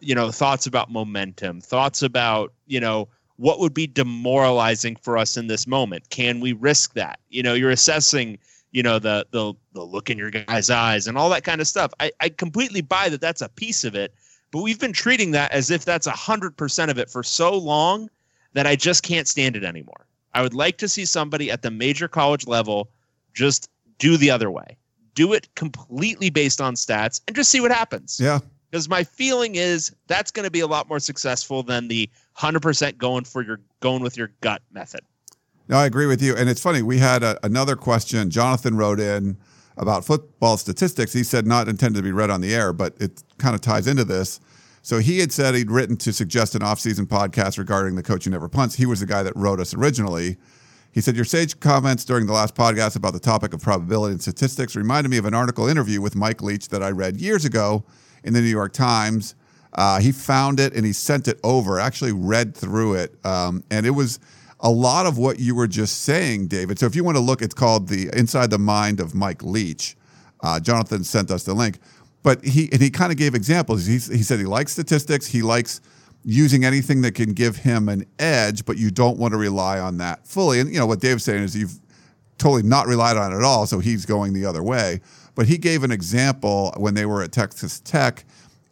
you know thoughts about momentum, thoughts about you know what would be demoralizing for us in this moment. Can we risk that? You know, you're assessing you know the the the look in your guy's eyes and all that kind of stuff. I, I completely buy that that's a piece of it, but we've been treating that as if that's a hundred percent of it for so long that I just can't stand it anymore. I would like to see somebody at the major college level just do the other way, do it completely based on stats, and just see what happens. Yeah. Because my feeling is that's going to be a lot more successful than the hundred percent going for your going with your gut method. No, I agree with you. And it's funny, we had a, another question. Jonathan wrote in about football statistics. He said not intended to be read on the air, but it kind of ties into this. So he had said he'd written to suggest an off-season podcast regarding the coach who never punts. He was the guy that wrote us originally. He said, Your sage comments during the last podcast about the topic of probability and statistics reminded me of an article interview with Mike Leach that I read years ago in the New York Times. Uh, he found it and he sent it over, actually read through it. Um, and it was a lot of what you were just saying, David. So if you want to look, it's called the Inside the Mind of Mike Leach. Uh, Jonathan sent us the link, but he and he kind of gave examples. He, he said he likes statistics. He likes using anything that can give him an edge, but you don't want to rely on that fully. And you know what Dave's saying is you've totally not relied on it at all, so he's going the other way. But he gave an example when they were at Texas Tech,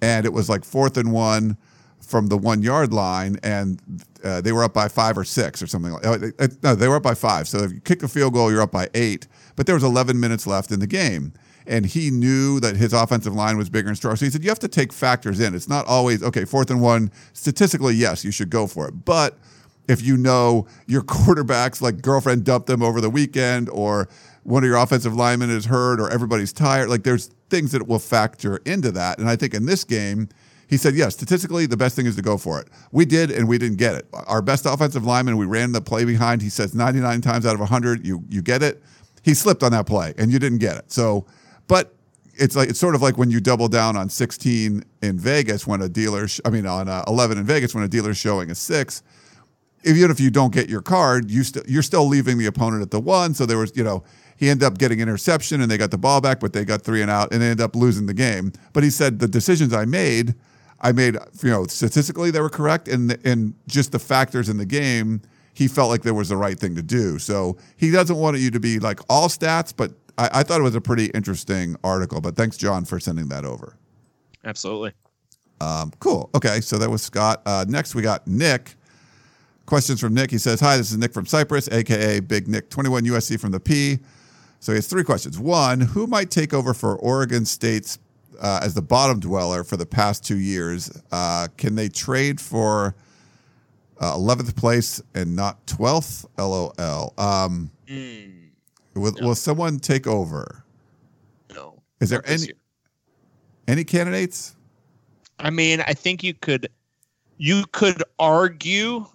and it was like fourth and one from the one yard line, and uh, they were up by five or six or something like. Uh, uh, no, they were up by five. So if you kick a field goal, you're up by eight. But there was 11 minutes left in the game, and he knew that his offensive line was bigger and stronger. So he said you have to take factors in. It's not always okay. Fourth and one, statistically, yes, you should go for it, but if you know your quarterback's like girlfriend dumped them over the weekend or one of your offensive linemen is hurt or everybody's tired. Like there's things that will factor into that. And I think in this game, he said, yes, statistically, the best thing is to go for it. We did, and we didn't get it. Our best offensive lineman, we ran the play behind. He says 99 times out of 100, you you get it. He slipped on that play, and you didn't get it. So, but it's like it's sort of like when you double down on 16 in Vegas when a dealer, sh- I mean, on uh, 11 in Vegas when a dealer's showing a six. Even if you don't get your card, you st- you're still leaving the opponent at the one. So there was, you know, he ended up getting interception and they got the ball back, but they got three and out and they ended up losing the game. But he said the decisions I made, I made, you know, statistically they were correct, and and just the factors in the game, he felt like there was the right thing to do. So he doesn't want you to be like all stats, but I, I thought it was a pretty interesting article. But thanks, John, for sending that over. Absolutely. Um, cool. Okay, so that was Scott. Uh, next, we got Nick. Questions from Nick. He says, "Hi, this is Nick from Cyprus, aka Big Nick, 21 USC from the P." So he has three questions. One, who might take over for Oregon State's uh, as the bottom dweller for the past two years? Uh, can they trade for uh, 11th place and not 12th? LOL. Um, Mm, will, will someone take over? no. Is there any year. any candidates? I mean, I think you could you could argue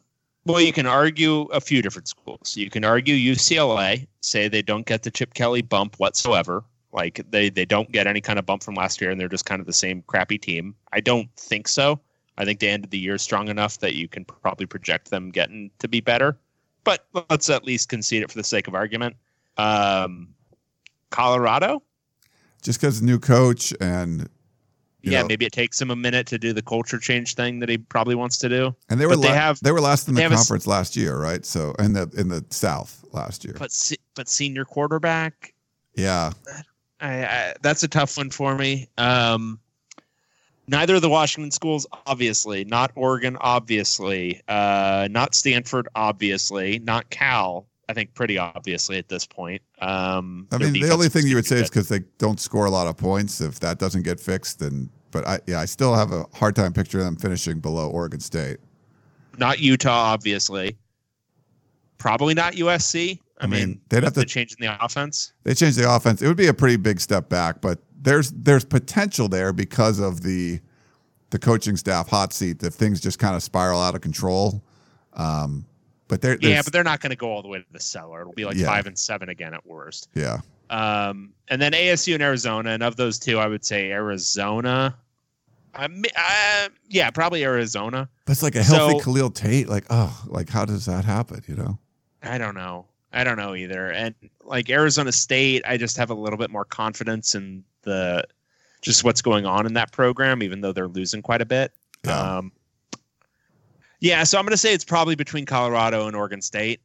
well, you can argue a few different schools. You can argue UCLA, say they don't get the Chip Kelly bump whatsoever. Like they they don't get any kind of bump from last year and they're just kind of the same crappy team. I don't think so. I think they ended the year strong enough that you can probably project them getting to be better. But let's at least concede it for the sake of argument. Um, Colorado, Just because new coach and you yeah, know, maybe it takes him a minute to do the culture change thing that he probably wants to do. And they were But they have- they were last in the have a conference last year, right? So in the in the South last year. But se- but senior quarterback, yeah, I, I, that's a tough one for me. Um, neither of the Washington schools, obviously, not Oregon, obviously, uh, not Stanford, obviously, not Cal. I think pretty obviously at this point. Um, I mean the only thing you would say good. is because they don't score a lot of points. If that doesn't get fixed, then but I yeah I still have a hard time picturing them finishing below Oregon State. not Utah, obviously. Probably not USC. I, I mean, mean, they'd have to- change in the offense. They changed the offense. It would be a pretty big step back, but there's there's potential there because of the the coaching staff hot seat. If things just kind of spiral out of control, um, but there, Yeah, but they're not going to go all the way to the cellar. It'll be like Yeah. five and seven again at worst. yeah, Um, and then ASU and Arizona, and of those two, I would say Arizona. I, mi- uh, yeah, probably Arizona. but it's like a healthy So- Khalil Tate. Like oh, like how does that happen? You know? I don't know. I don't know either. And like Arizona State, I just have a little bit more confidence in the just what's going on in that program, even though they're losing quite a bit. Yeah. Um, yeah, so I'm going to say it's probably between Colorado and Oregon State,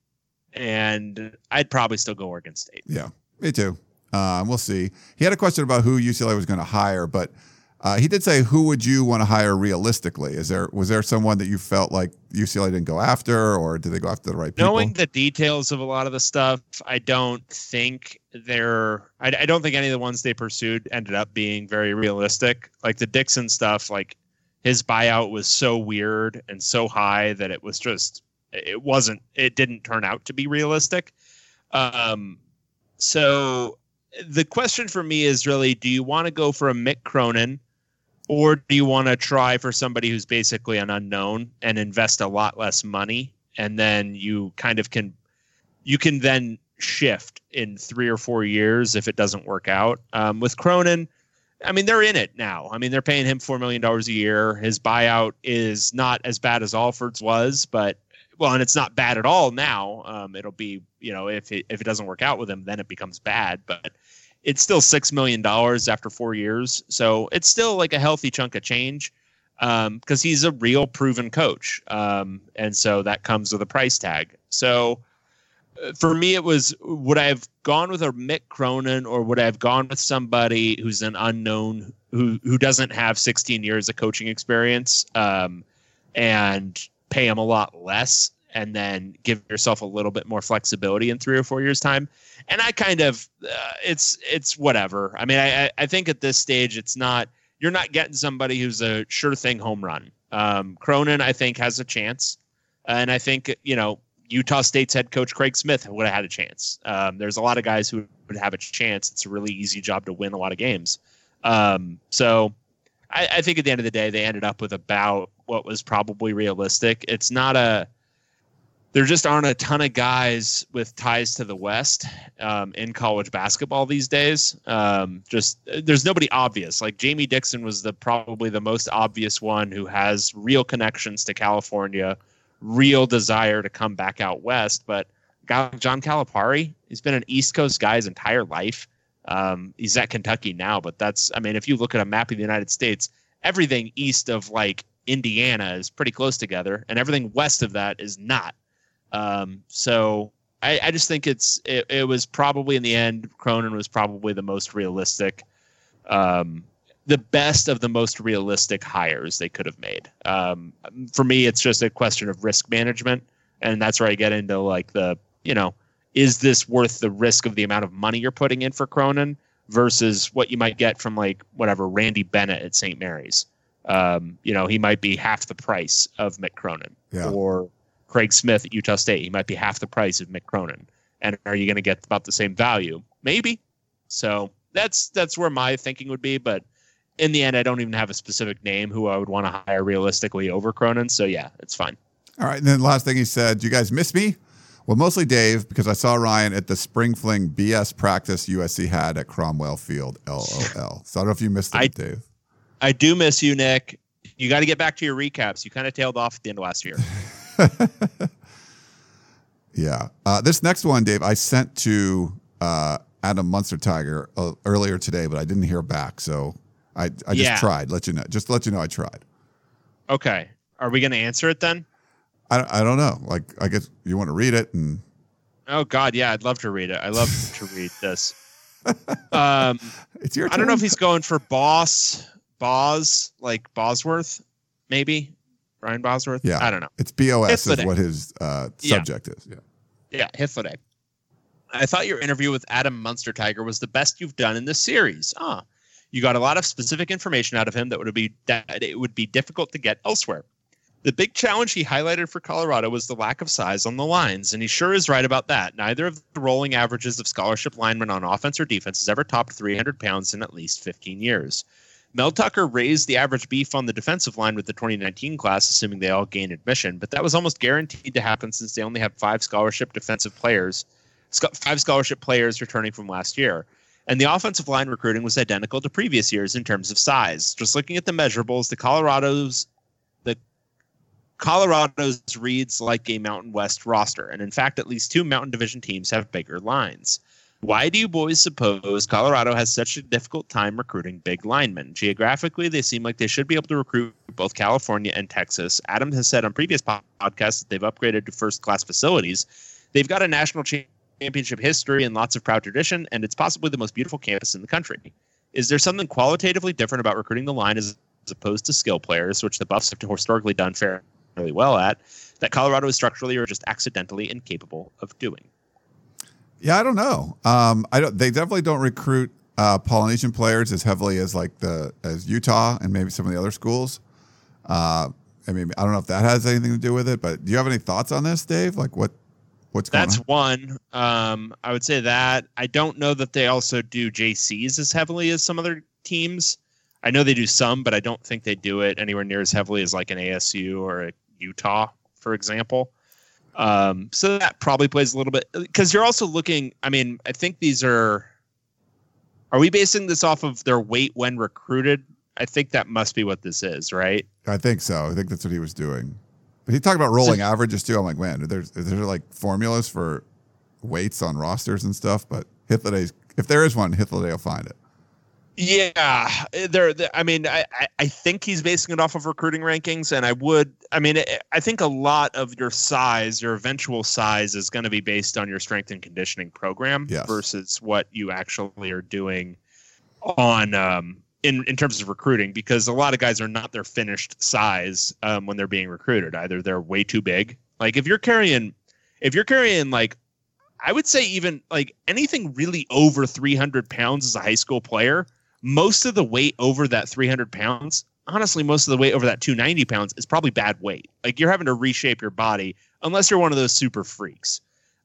and I'd probably still go Oregon State. Yeah, me too. Um, we'll see. He had a question about who UCLA was going to hire, but uh, he did say, "Who would you want to hire realistically?" Is there was there someone that you felt like UCLA didn't go after, or did they go after the right people? Knowing the details of a lot of the stuff, I don't think they're. I, I don't think any of the ones they pursued ended up being very realistic. Like the Dixon stuff, like his buyout was so weird and so high that it was just. It wasn't. It didn't turn out to be realistic. Um, so the question for me is really: Do you want to go for a Mick Cronin? Or do you want to try for somebody who's basically an unknown and invest a lot less money and then you kind of can you can then shift in three or four years if it doesn't work out. Um, with Cronin, I mean they're in it now. I mean they're paying him four million dollars a year. His buyout is not as bad as Alford's was, but well, and it's not bad at all now. Um, it'll be you know if it if it doesn't work out with him, then it becomes bad. But it's still six million dollars after four years, so it's still like a healthy chunk of change because he's a real proven coach, um, and so that comes with a price tag. So for me, it was would I have gone with a Mick Cronin or would I have gone with somebody who's an unknown who who doesn't have 16 years of coaching experience um, and pay him a lot less and then give yourself a little bit more flexibility in three or four years time? And i kind of uh, it's it's whatever. I mean I, I think at this stage it's not you're not getting somebody who's a sure thing home run. Um cronin i think has a chance. And I think you know Utah State's head coach Craig Smith would have had a chance. Um, there's a lot of guys who would have a chance. It's a really easy job to win a lot of games. Um, so I, I think at the end of the day, they ended up with about what was probably realistic. It's not a there just aren't a ton of guys with ties to the West um, in college basketball these days. Um, just there's nobody obvious. Like Jamie Dixon was the probably the most obvious one who has real connections to California, real desire to come back out west. But John Calipari, he's been an East Coast guy his entire life. Um, he's at Kentucky now, but that's I mean, if you look at a map of the United States, everything east of like Indiana is pretty close together, and everything west of that is not. Um, so I, I, just think it's it, it, was probably in the end Cronin was probably the most realistic, um, the best of the most realistic hires they could have made. Um, for me, it's just a question of risk management, and that's where I get into like the you know is this worth the risk of the amount of money you're putting in for Cronin versus what you might get from like whatever Randy Bennett at St. Mary's. Um, you know, he might be half the price of Mick Cronin, yeah. or Craig Smith at Utah State. He might be half the price of Mick Cronin. And are you going to get about the same value? Maybe. So that's that's where my thinking would be. But in the end, I don't even have a specific name who I would want to hire realistically over Cronin. So yeah, it's fine. All right. And then last thing he said, Do you guys miss me? Well, mostly Dave, because I saw Ryan at the spring fling BS practice USC had at Cromwell Field, LOL. So I don't know if you missed I, Dave. I do miss you, Nick. You got to get back to your recaps. You kind of tailed off at the end of last year. yeah. Uh, this next one, Dave, I sent to uh, Adam Munsterteiger uh, earlier today, but I didn't hear back. So I, I just Yeah. tried. Let you know. Just let you know I tried. Okay. Are we going to answer it then? I, I don't know. Like, I guess you want to read it and Oh God, yeah, I'd love to read it. I love to read this. Um, it's your I don't know if he's going for Boss, Boz, like Bosworth, maybe Brian Bosworth. Yeah. I don't know. It's BOS is what his uh, Yeah. subject is. Yeah. Yeah, Hythloday. I thought your interview with Adam Munsterteiger was the best you've done in this series. Ah, you got a lot of specific information out of him that would be that it would be difficult to get elsewhere. The big challenge he highlighted for Colorado was the lack of size on the lines, and he sure is right about that. Neither of the rolling averages of scholarship linemen on offense or defense has ever topped 300 pounds in at least 15 years. Mel Tucker raised the average beef on the defensive line with the 2019 class, assuming they all gain admission, but that was almost guaranteed to happen since they only have five scholarship defensive players, five scholarship players returning from last year. And the offensive line recruiting was identical to previous years in terms of size. Just looking at the measurables, the Colorado's the Colorado's reads like a Mountain West roster, and in fact, at least two Mountain Division teams have bigger lines. Why do you boys suppose Colorado has such a difficult time recruiting big linemen? Geographically, they seem like they should be able to recruit both California and Texas. Adam has said on previous podcasts that they've upgraded to first class facilities. They've got a national cha- championship history and lots of proud tradition, and it's possibly the most beautiful campus in the country. Is there something qualitatively different about recruiting the line as, opposed to skill players, which the Buffs have historically done fairly well at, that Colorado is structurally or just accidentally incapable of doing? Yeah, I don't know. Um, I don't. They definitely don't recruit uh, Polynesian players as heavily as like the as Utah and maybe some of the other schools. Uh, I mean, I don't know if that has anything to do with it. But do you have any thoughts on this, Dave? Like what what's going That's on? one. Um, I would say that. I don't know that they also do JCs as heavily as some other teams. I know they do some, but I don't think they do it anywhere near as heavily as like an ASU or a Utah, for example. Um, so that probably plays a little bit because you're also looking. I mean, I think these are. Are we basing this off of their weight when recruited? I think that must be what this is, right? I think so. I think that's what he was doing. But he talked about rolling averages too. I'm like, man, there's is there like formulas for weights on rosters and stuff. But Hythloday, if there is one, Hythloday will find it. Yeah, there. there- I mean, I, I- I think he's basing it off of recruiting rankings, and I would. I mean, I- I think a lot of your size, your eventual size, is going to be based on your strength and conditioning program Yes. versus what you actually are doing on um, in in terms of recruiting. Because a lot of guys are not their finished size um, when they're being recruited. Either they're way too big. Like if you're carrying, if you're carrying like I would say even like anything really over 300 pounds as a high school player, most of the weight over that 300 pounds honestly, most of the weight over that 290 pounds is probably bad weight. Like you're having to reshape your body unless you're one of those super freaks.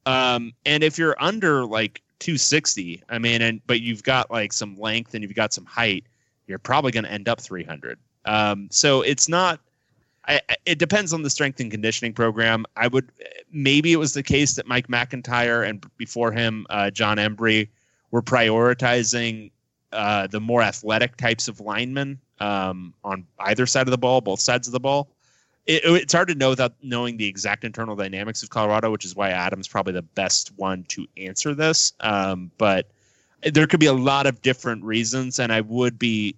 Um, and if you're under like 260, I mean, and but you've got like some length and you've got some height, you're probably going to end up 300. Um, so it's not. I, it depends on the strength and conditioning program. I would maybe it was the case that Mike MacIntyre and before him uh, Jon Embree were prioritizing uh, the more athletic types of linemen um, on either side of the ball, both sides of the ball. It, it's hard to know without knowing the exact internal dynamics of Colorado, which is why Adam's probably the best one to answer this. Um, but there could be a lot of different reasons, and I would be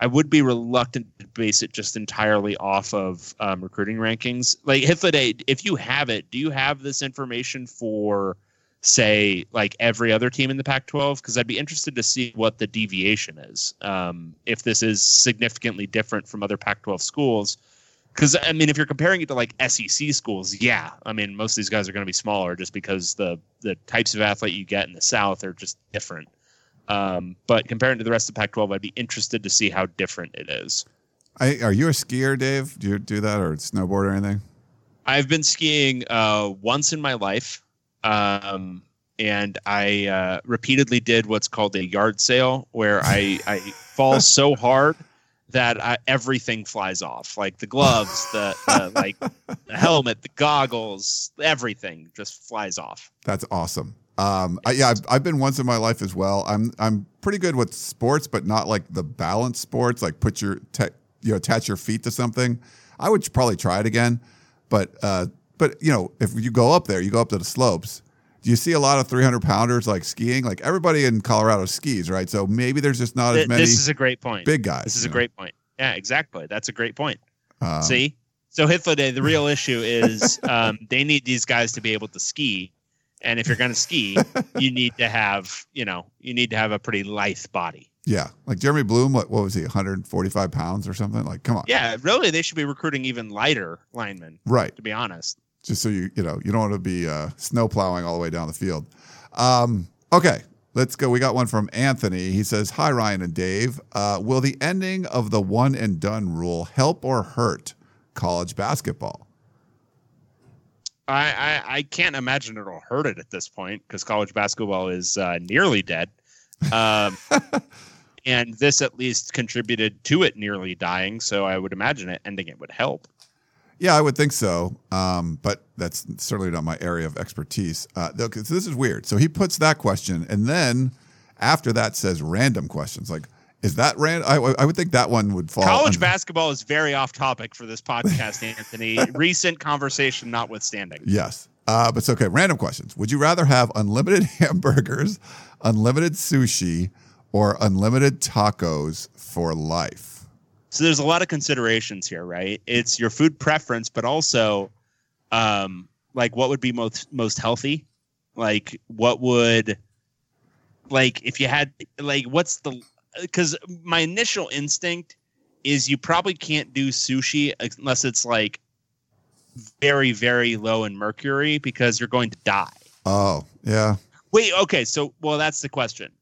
I would be reluctant to base it just entirely off of um, recruiting rankings. Like Hythloday, if you have it, do you have this information for, say, like every other team in the Pac-12? Because I'd be interested to see what the deviation is. Um, if this is significantly different from other Pac-12 schools, because I mean, if you're comparing it to like SEC schools, yeah, I mean, most of these guys are going to be smaller just because the the types of athlete you get in the South are just different. Um, but comparing to the rest of Pac-12, I'd be interested to see how different it is. I, are you a skier, Dave? Do you do that or snowboard or anything? I've been skiing uh, once in my life, um, and I uh, repeatedly did what's called a yard sale, where I, I fall so hard that I, everything flies off, like the gloves, the, the like the helmet, the goggles, everything just flies off. That's awesome. Um, I, yeah, I've, I've been once in my life as well. I'm I'm pretty good with sports, but not like the balance sports. Like put your te- you know attach your feet to something. I would probably try it again, but uh, but you know if you go up there, you go up to the slopes. Do you see a lot of 300 pounders like skiing? Like everybody in Colorado skis, right? So maybe there's just not as many This is a great point. big guys. This is a know? great point. Yeah, exactly. That's a great point. Um, See, so Hythloday, the real issue is um, they need these guys to be able to ski, and if you're going to ski, you need to have you know you need to have a pretty lithe body. Yeah, like Jeremy Bloom. What what was he? 145 pounds or something? Like, come on. Yeah, really, they should be recruiting even lighter linemen. Right. To be honest. just so you you know you don't want to be uh, snow plowing all the way down the field. Um, okay, let's go. We got one from Anthony. He says, "Hi Ryan and Dave. Uh, will the ending of the one and done rule help or hurt college basketball?" I, I, I can't imagine it'll hurt it at this point because college basketball is uh, nearly dead. Um, and this at least contributed to it nearly dying. So I would imagine it ending it would help. Yeah, I would think so. Um, but that's certainly not my area of expertise. Uh, though, this is weird. So he puts that question, and then after that says random questions. Like, is that random? I, I would think that one would fall. College under- basketball is very off topic for this podcast, Anthony. Recent conversation notwithstanding. Yes. Uh, but it's okay. Random questions. Would you rather have unlimited hamburgers, unlimited sushi, or unlimited tacos for life? So there's a lot of considerations here, right? It's your food preference, but also um, like what would be most most healthy? Like what would like if you had like what's the because my initial instinct is you probably can't do sushi unless it's like very very low in mercury because you're going to die. Oh, yeah. Wait, okay, so well that's the question.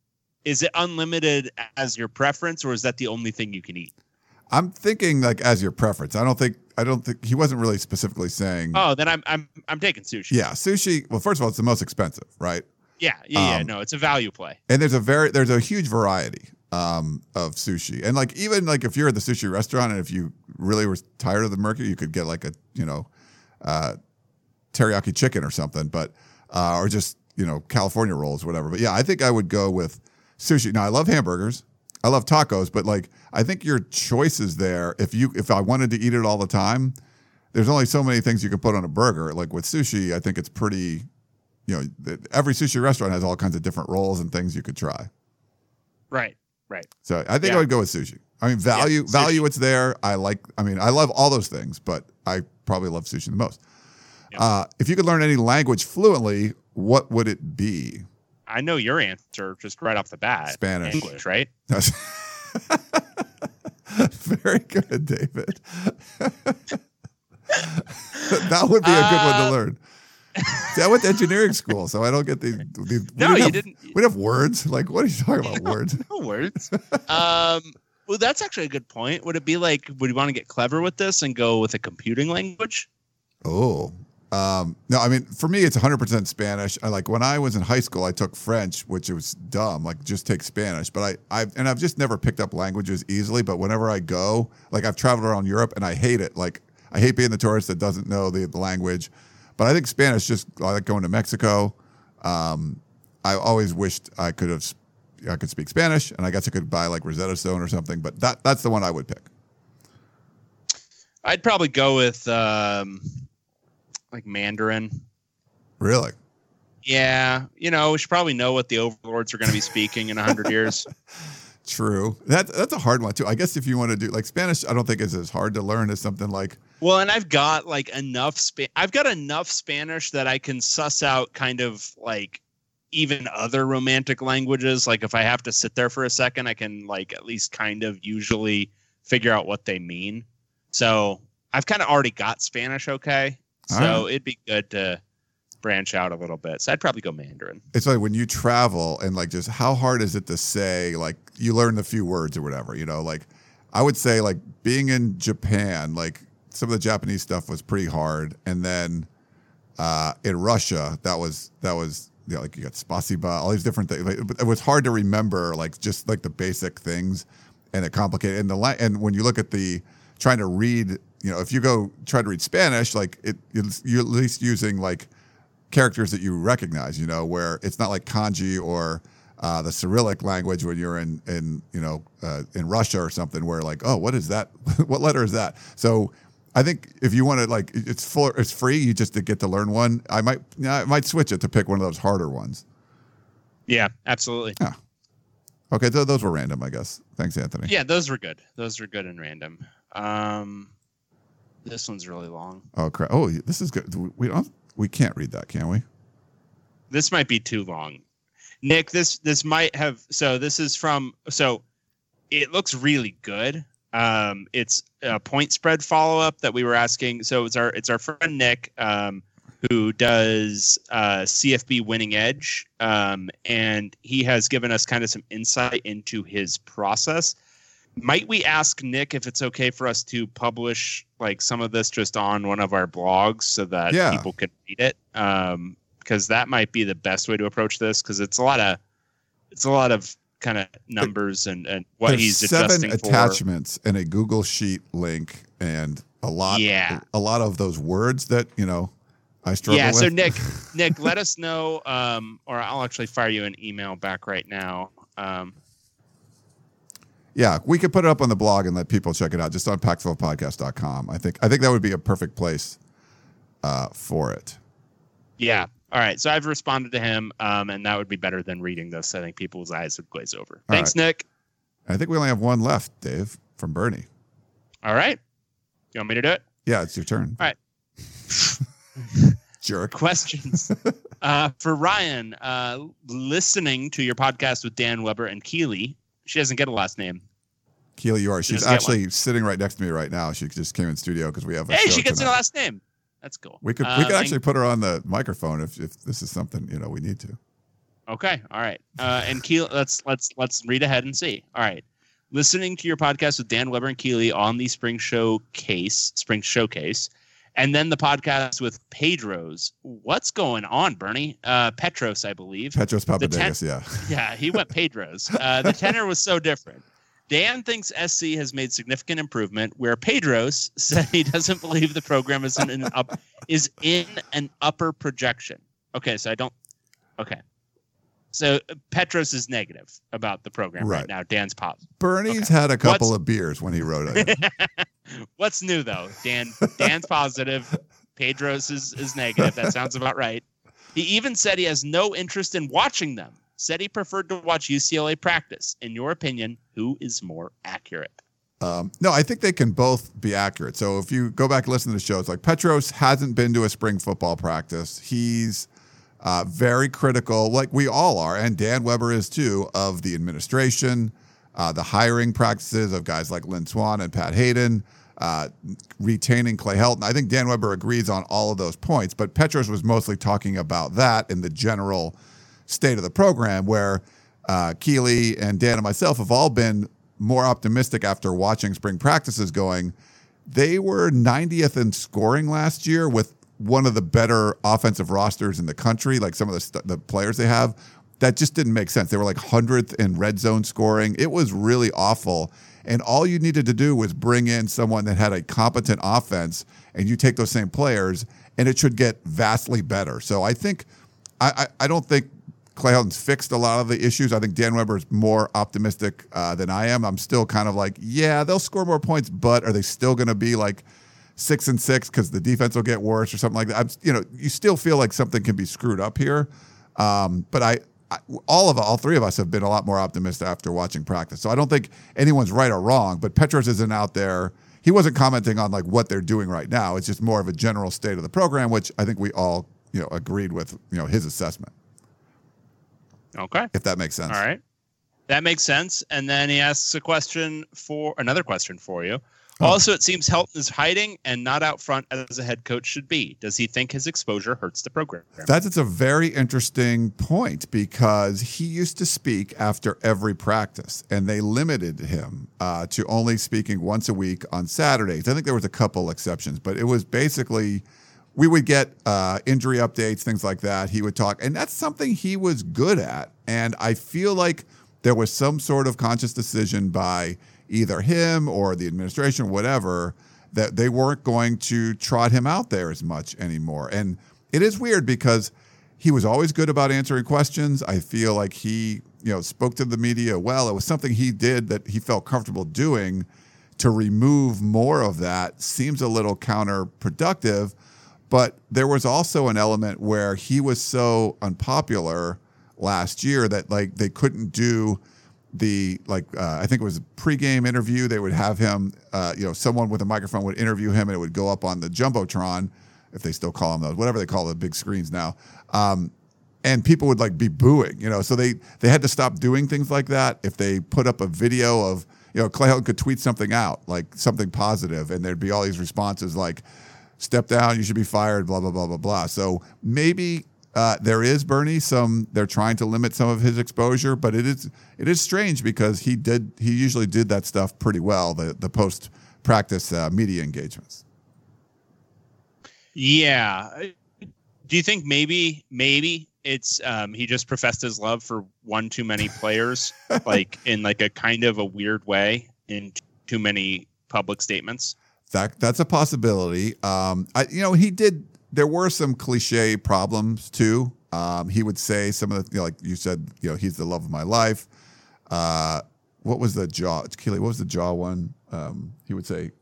Is it unlimited as your preference or is that the only thing you can eat? I'm thinking like as your preference. I don't think I don't think he wasn't really specifically saying. Oh, then I'm I'm I'm taking sushi. Yeah, sushi. Well, first of all, it's the most expensive, right? Yeah, yeah, yeah. Um, No, it's a value play. And there's a very there's a huge variety um, of sushi, and like even like if you're at the sushi restaurant and if you really were tired of the mercury, you could get like a you know uh, teriyaki chicken or something, but uh, or just you know California rolls, whatever. But yeah, I think I would go with sushi. Now I love hamburgers, I love tacos, but like I think your choices there. If you if I wanted to eat it all the time, there's only so many things you can put on a burger. Like with sushi, I think it's pretty. You know, every sushi restaurant has all kinds of different rolls and things you could try. Right, right. So I think Yeah. I would go with sushi. I mean, value, sushi. value, it's there. I like. I mean, I love all those things, but I probably love sushi the most. Yeah. Uh, if you could learn any language fluently, what would it be? I know your answer just right off the bat. Spanish. English, right? Very good, David. that would be a good one to Uh, learn. See, I went to engineering school, so I don't get the we No, you have, didn't. We have words. Like, what are you talking about? Words. No words. um, Well, that's actually a good point. Would it be like, would you want to get clever with this and go with a computing language? Oh, um, no, I mean, for me, it's 100% Spanish. I like when I was in high school, I took French, which was dumb, like just take Spanish. But I, I, and I've just never picked up languages easily. But whenever I go, like I've traveled around Europe and I hate it. Like I hate being the tourist that doesn't know the, the language. But I think Spanish, just I like going to Mexico. Um, I always wished I could have, I could speak Spanish, and I guess I could buy like Rosetta Stone or something. But that that's the one I would pick. I'd probably go with um, like Mandarin. Really? Yeah, you know, we should probably know what the overlords are going to be speaking in a hundred years. True. That that's a hard one too. I guess if you want to do like Spanish, I don't think is as hard to learn as something like Well, and I've got like enough spa- I've got enough Spanish that I can suss out kind of like even other romantic languages. Like if I have to sit there for a second, I can like at least kind of usually figure out what they mean. So I've kind of already got Spanish okay. So it'd be good to branch out a little bit. So I'd probably go Mandarin. it's like when you travel and like just how hard is it to say like you learn the few words or whatever you know like i would say like being in japan like some of the japanese stuff was pretty hard and then uh in russia that was that was you know, like you got spasiba all these different things like, it was hard to remember like just like the basic things and it complicated and the la- and when you look at the trying to read you know if you go try to read spanish like it you're at least using like characters that you recognize, you know, where it's not like kanji or uh, the Cyrillic language when you're in, in you know, uh, in Russia or something, where like, oh, what is that? what letter is that? So I think if you want to like, it's full, it's free. You just get to learn one. I might, yeah, I might switch it to pick one of those harder ones. Yeah, absolutely. Yeah. Okay, th- those were random, I guess. Thanks, Anthony. Yeah, those were good. Those were good and random. Um, this one's really long. Oh crap! Oh, this is good. We don't. We can't read that, can we? This might be too long. Nick, this this might have so this is from so it looks really good. Um it's a point spread follow up that we were asking. So it's our it's our friend Nick um who does uh CFB winning edge um and he has given us kind of some insight into his process. Might we ask Nick if it's okay for us to publish like some of this just on one of our blogs so that Yeah. people can read it? Um, because that might be the best way to approach this because it's a lot of it's a lot of kind of numbers and and what There's he's seven adjusting for. attachments and a Google Sheet link and a lot. Yeah. A lot of those words that you know I struggle with. Yeah, with. so Nick, Nick, let us know, um, or I'll actually fire you an email back right now. Um, Yeah, we could put it up on the blog and let people check it out just on pac12podcast.com. I think I think that would be a perfect place uh, for it. yeah, all right. So I've responded to him, um, and that would be better than reading this. I think people's eyes would glaze over. All Thanks, Nick. I think we only have one left, Dave, from Bernie. All right, you want me to do it? Yeah, it's your turn. All right. Jerk. questions uh, for Ryan. Uh, listening to your podcast with Dan Weber and Keely, she doesn't get a last name. Keely, you are. She's actually sitting right next to me right now. She just came in studio because we have a Hey, she gets tonight. a last name. That's cool. We could we Um, could actually put her on the microphone if, if this is something you know we need to. Okay, all right. Uh, and Keely, let's let's let's read ahead and see. All right. Listening to your podcast with Dan Weber and Keely on the Spring Show case, Spring Showcase, and then the podcast with Pedro's. What's going on, Bernie? Uh, Petros, I believe. Petros ten- Papadakis, yeah. Yeah, he went Pedro's. Uh, the tenor was so different. Dan thinks SC has made significant improvement, where Pedros said he doesn't believe the program is in an up is in an upper projection. Okay, so I don't. Okay, so uh, Petros is negative about the program right, Right. now. Dan's pop. Bernie's Okay. had a couple What's- of beers when he wrote it. What's new though? Dan Dan's positive. Pedros is, is negative. That sounds about right. He even said he has no interest in watching them. Said he preferred to watch UCLA practice. In your opinion, who is more accurate? Um, no, I think they can both be accurate. So if you go back and listen to the shows, like Petros hasn't been to a spring football practice. He's uh, very critical, like we all are, and Dan Weber is too, of the administration, uh, the hiring practices of guys like Lynn Swann and Pat Haden, uh, retaining Clay Helton. I think Dan Weber agrees on all of those points, but Petros was mostly talking about that in the general state of the program, where uh, Keeley and Dan and myself have all been more optimistic after watching spring practices going. They were 90th in scoring last year with one of the better offensive rosters in the country, like some of the, st- the players they have. That just didn't make sense. They were like 100th in red zone scoring. It was really awful. And all you needed to do was bring in someone that had a competent offense, and you take those same players, and it should get vastly better. So I think, I, I, I don't think Clay Helton's fixed a lot of the issues. I think Dan Weber is more optimistic uh, than I am. I'm still kind of like, yeah, they'll score more points, but are they still going to be like six and six because the defense will get worse or something like that? I'm, you know, you still feel like something can be screwed up here. Um, but I, I, all of all three of us have been a lot more optimistic after watching practice. So I don't think anyone's right or wrong. But Petros isn't out there. He wasn't commenting on like what they're doing right now. It's just more of a general state of the program, which I think we all you know agreed with you know his assessment. Okay. If that makes sense. All right. That makes sense. And then he asks a question for another question for you. Oh. Also, it seems Helton is hiding and not out front as a head coach should be. Does he think his exposure hurts the program? That's a very interesting point because he used to speak after every practice, and they limited him uh, to only speaking once a week on Saturdays. I think there was a couple exceptions, but it was basically we would get uh, injury updates, things like that. He would talk, and that's something he was good at. And I feel like there was some sort of conscious decision by either him or the administration, whatever, that they weren't going to trot him out there as much anymore. And it is weird because he was always good about answering questions. I feel like he, you know, spoke to the media well. It was something he did that he felt comfortable doing. To remove more of that seems a little counterproductive. But there was also an element where he was so unpopular last year that like they couldn't do the like uh, I think it was a pregame interview. They would have him, uh, you know, someone with a microphone would interview him, and it would go up on the jumbotron, if they still call them those, whatever they call the big screens now. Um, and people would like be booing, you know. So they they had to stop doing things like that. If they put up a video of, you know, Clay Helton could tweet something out, like something positive, and there'd be all these responses like, "Step down, you should be fired," blah blah blah blah blah. So maybe uh, there is Bernie. Some they're trying to limit some of his exposure, but it is it is strange because he did he usually did that stuff pretty well. The the post practice uh, media engagements. Yeah. Do you think maybe maybe it's um, he just professed his love for one too many players, like in like a kind of a weird way, in too many public statements? That that's a possibility. Um, I, you know, he did. There were some cliche problems too. Um, he would say some of the, you know, like you said, you know, he's the love of my life. Uh, what was the jaw, Keely? What was the jaw one? Um, he would say,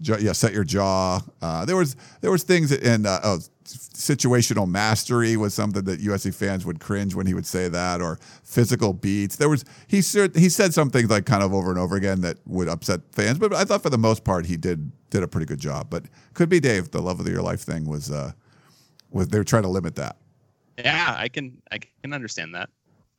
jaw, yeah, set your jaw. Uh, there was there was things in uh, oh, situational mastery was something that USC fans would cringe when he would say that, or physical beats. There was he said he said some things like kind of over and over again that would upset fans, but I thought for the most part he did did a pretty good job. But could be Dave, the love of your life thing was uh, was they were trying to limit that. Yeah, I can I can understand that.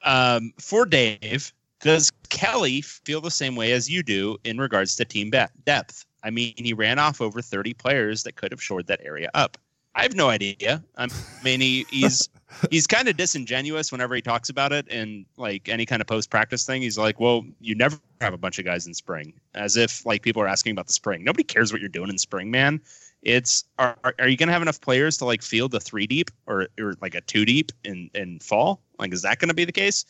Um, for Dave, does Kelly feel the same way as you do in regards to team depth? I mean, he ran off over 30 players that could have shored that area up. I have no idea. I mean, he, he's he's kind of disingenuous whenever he talks about it and like any kind of post practice thing. He's like, "Well, you never have a bunch of guys in spring," as if like people are asking about the spring. Nobody cares what you're doing in spring, man. It's are are, you going to have enough players to like field the three deep or or like a two deep in in fall? Like, is that going to be the case?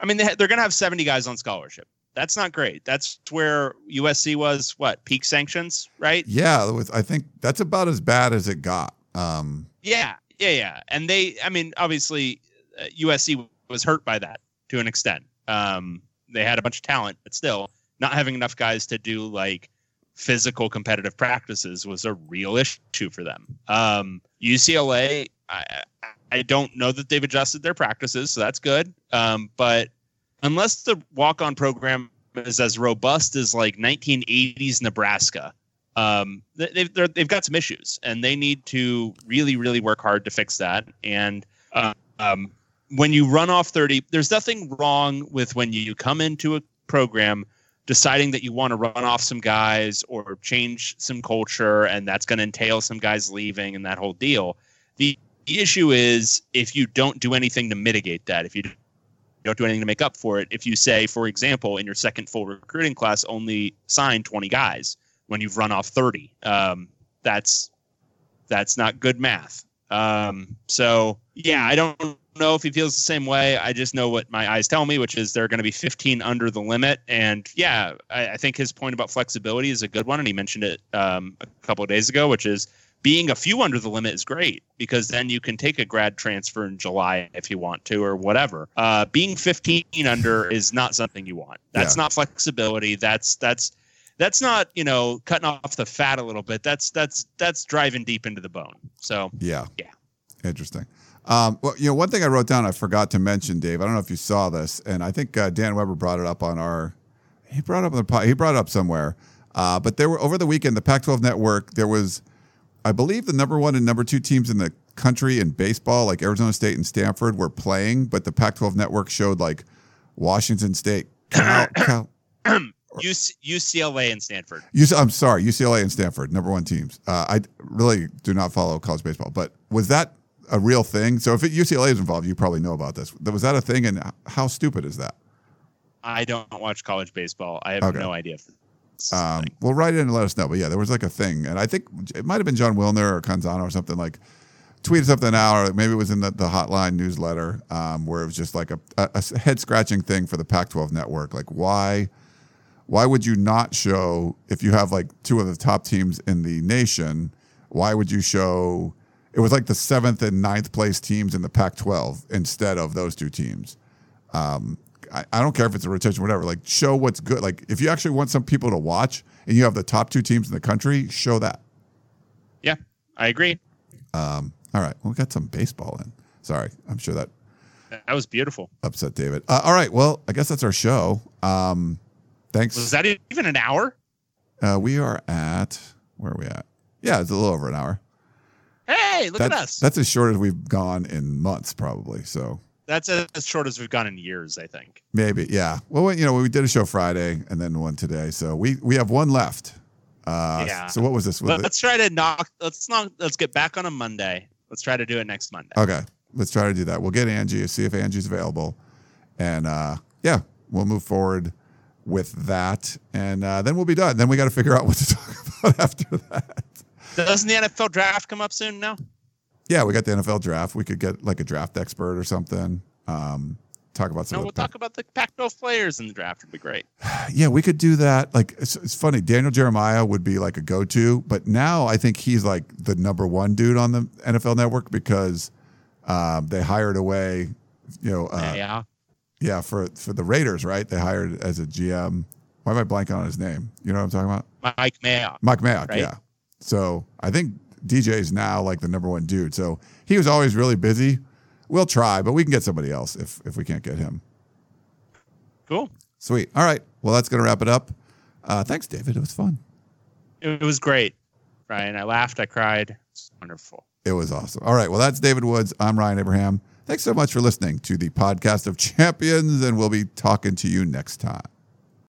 I mean, they, ha- they're going to have 70 guys on scholarship. That's not great. That's where USC was. What peak sanctions, right? Yeah, with I think that's about as bad as it got. Um, Yeah, yeah, yeah. And they, I mean, obviously, uh, USC was hurt by that to an extent. Um, they had a bunch of talent, but still, not having enough guys to do like physical competitive practices was a real issue for them. Um, UCLA, I, I don't know that they've adjusted their practices, so that's good. Um, but unless the walk-on program is as robust as like 1980s Nebraska, um, they- they've they've got some issues, and they need to really really work hard to fix that. And uh, um, when you run off 30, there's nothing wrong with when you come into a program deciding that you want to run off some guys or change some culture, and that's going to entail some guys leaving and that whole deal. The issue is if you don't do anything to mitigate that, if you don't do anything to make up for it if you say, for example, in your second full recruiting class, only sign 20 guys when you've run off 30. Um, that's that's not good math. Um, so yeah, I don't know if he feels the same way. I just know what my eyes tell me, which is they're going to be 15 under the limit. And yeah, I, I think his point about flexibility is a good one, and he mentioned it um, a couple of days ago, which is being a few under the limit is great because then you can take a grad transfer in July if you want to or whatever. Uh, being 15 under is not something you want. That's Yeah. not flexibility. That's that's that's not you know cutting off the fat a little bit. That's that's that's driving deep into the bone. So Yeah. Yeah. Interesting. Um, well, you know, one thing I wrote down I forgot to mention, Dave. I don't know if you saw this, and I think uh, Dan Weber brought it up on our. He brought it up on the. He brought it up somewhere. Uh, but there were over the weekend, the Pac-12 network. There was, I believe, the number one and number two teams in the country in baseball, like Arizona State and Stanford, were playing. But the Pac-12 network showed like Washington State, Cal, Cal, UC, UCLA and Stanford. UC, I'm sorry, UCLA and Stanford, number one teams. Uh, I really do not follow college baseball, but was that a real thing? So if it, UCLA is involved, you probably know about this. Was that a thing, and how stupid is that? I don't watch college baseball. I have Okay. no idea. Um, well, write in and let us know. But yeah, there was like a thing, and I think it might have been Jon Wilner or Canzano or something like tweeted something out, or maybe it was in the, the hotline newsletter um, where it was just like a, a, head scratching thing for the Pac-12 network. Like why? Why would you not show if you have like two of the top teams in the nation? Why would you show? It was like the seventh and ninth place teams in the Pac-12 instead of those two teams. Um, I, I don't care if it's a rotation, whatever. Like, show what's good. Like, if you actually want some people to watch and you have the top two teams in the country, show that. yeah, I agree. Um, all right. Well, we got some baseball in. Sorry. I'm sure that That was beautiful. upset David. Uh, all right. Well, I guess that's our show. Um, thanks. Was that even an hour? Uh, we are at, where are we at? Yeah, it's a little over an hour. Hey, look that's, at us. That's as short as we've gone in months, probably. So That's as short as we've gone in years, I think. maybe, yeah. Well, we- you know, we did a show Friday and then one today. So we, we have one left. Uh, Yeah. So what was this? Was Let's try to knock. Let's not. Let's get back on a Monday. Let's try to do it next Monday. Okay, let's try to do that. We'll get Angie, see if Angie's available, and uh, yeah, we'll move forward with that, and uh, then we'll be done. Then we got to figure out what to talk about after that. Doesn't the NFL draft come up soon now? Yeah, we got the NFL draft. We could get like a draft expert or something. Um, talk about some. No, we'll talk about the Pac-12 players in the draft. Would be great. yeah, we could do that. Like it's, it's funny. Daniel Jeremiah would be like a go-to, but now I think he's like the number one dude on the NFL Network because um, they hired away. You know, uh, yeah. Yeah, for for the Raiders, right? They hired as a GM. Why am I blanking on his name? You know what I'm talking about? Mike Mayock. Mike Mayock. Right. Yeah. So I think DJ is now like the number one dude. So he was always really busy. We'll try, but we can get somebody else if if we can't get him. Cool. Sweet. All right. Well, that's gonna wrap it up. Uh, thanks, David. It was fun. It was great, Ryan. I laughed. I cried. It's wonderful. It was awesome. All right. Well, that's David Woods. I'm Ryan Abraham. Thanks so much for listening to the podcast of champions, and we'll be talking to you next time.